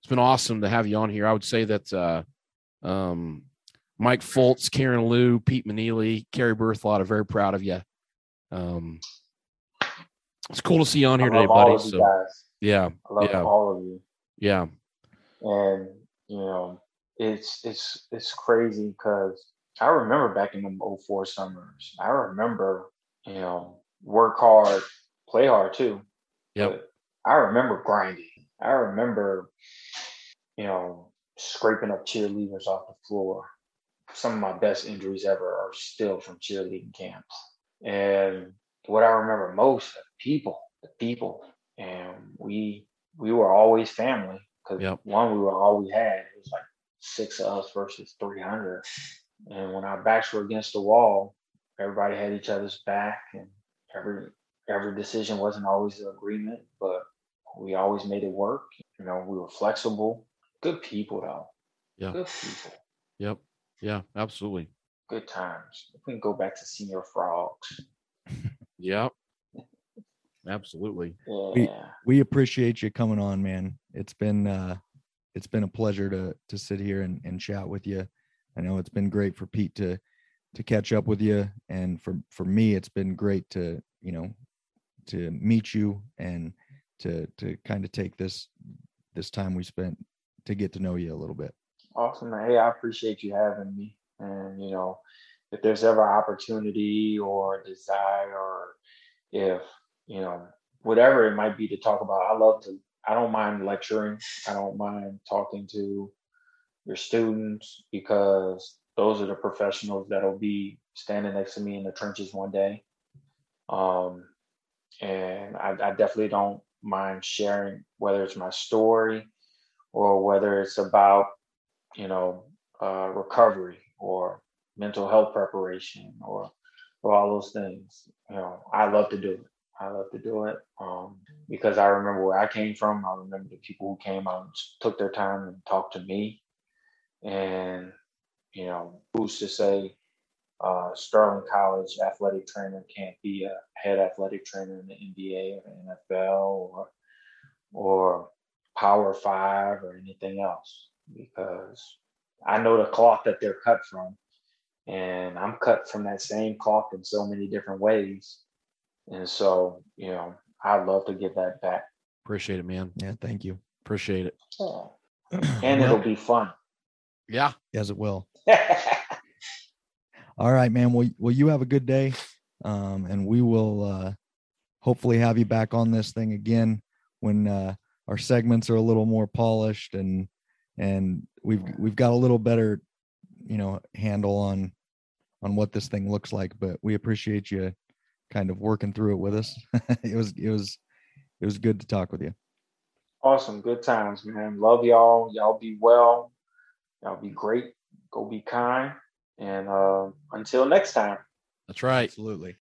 it's been awesome to have you on here. I would say that uh, um, Mike Fultz, Karen Lou, Pete Manili, Carrie Berthelot are very proud of you. Um, it's cool to see you on here today, buddy. So, guys. yeah, I love yeah. all of you. Yeah, and you know, it's it's it's crazy because I remember back in the 04 summers. I remember, you know, work hard, play hard too. Yep. I remember grinding. I remember, you know, scraping up cheerleaders off the floor. Some of my best injuries ever are still from cheerleading camps. And what I remember most, the people, the people, and we we were always family because yep. one, we were all we had. It was like six of us versus three hundred. And when our backs were against the wall, everybody had each other's back, and every every decision wasn't always an agreement, but we always made it work. You know, we were flexible Good people though. Yeah. Good people. Yep. Yeah, absolutely. Good times. We can go back to Señor Frog's. <laughs> yep. Absolutely. Yeah. We we appreciate you coming on, man. It's been uh it's been a pleasure to to sit here and, and chat with you. I know it's been great for Pete to to catch up with you and for for me it's been great to, you know, to meet you and to to kind of take this this time we spent to get to know you a little bit. Awesome. Hey, I appreciate you having me. And, you know, if there's ever opportunity or desire, or if you know whatever it might be to talk about, I love to. I don't mind lecturing. I don't mind talking to your students because those are the professionals that'll be standing next to me in the trenches one day. Um, and I, I definitely don't mind sharing whether it's my story or whether it's about you know uh, recovery or mental health preparation or or all those things you know i love to do it. I love to do it um, because i remember where i came from. I remember the people who came out and took their time and talked to me and you know who's to say uh, Sterling College athletic trainer can't be a head athletic trainer in the NBA or NFL or or Power Five or anything else because I know the cloth that they're cut from, and I'm cut from that same cloth in so many different ways, and so you know I'd love to give that back. Appreciate it, man. Yeah, thank you. Appreciate it. <clears throat> and it'll be fun. Yeah. Yes, it will. <laughs> All right, man. Well, well, you have a good day, um, and we will uh, hopefully have you back on this thing again when uh, our segments are a little more polished and and we've we've got a little better, you know, handle on on what this thing looks like. But we appreciate you kind of working through it with us. <laughs> it was it was it was good to talk with you. Awesome, good times, man. Love y'all. Y'all be well. Y'all be great. Go be kind. And uh, until next time. That's right. Absolutely.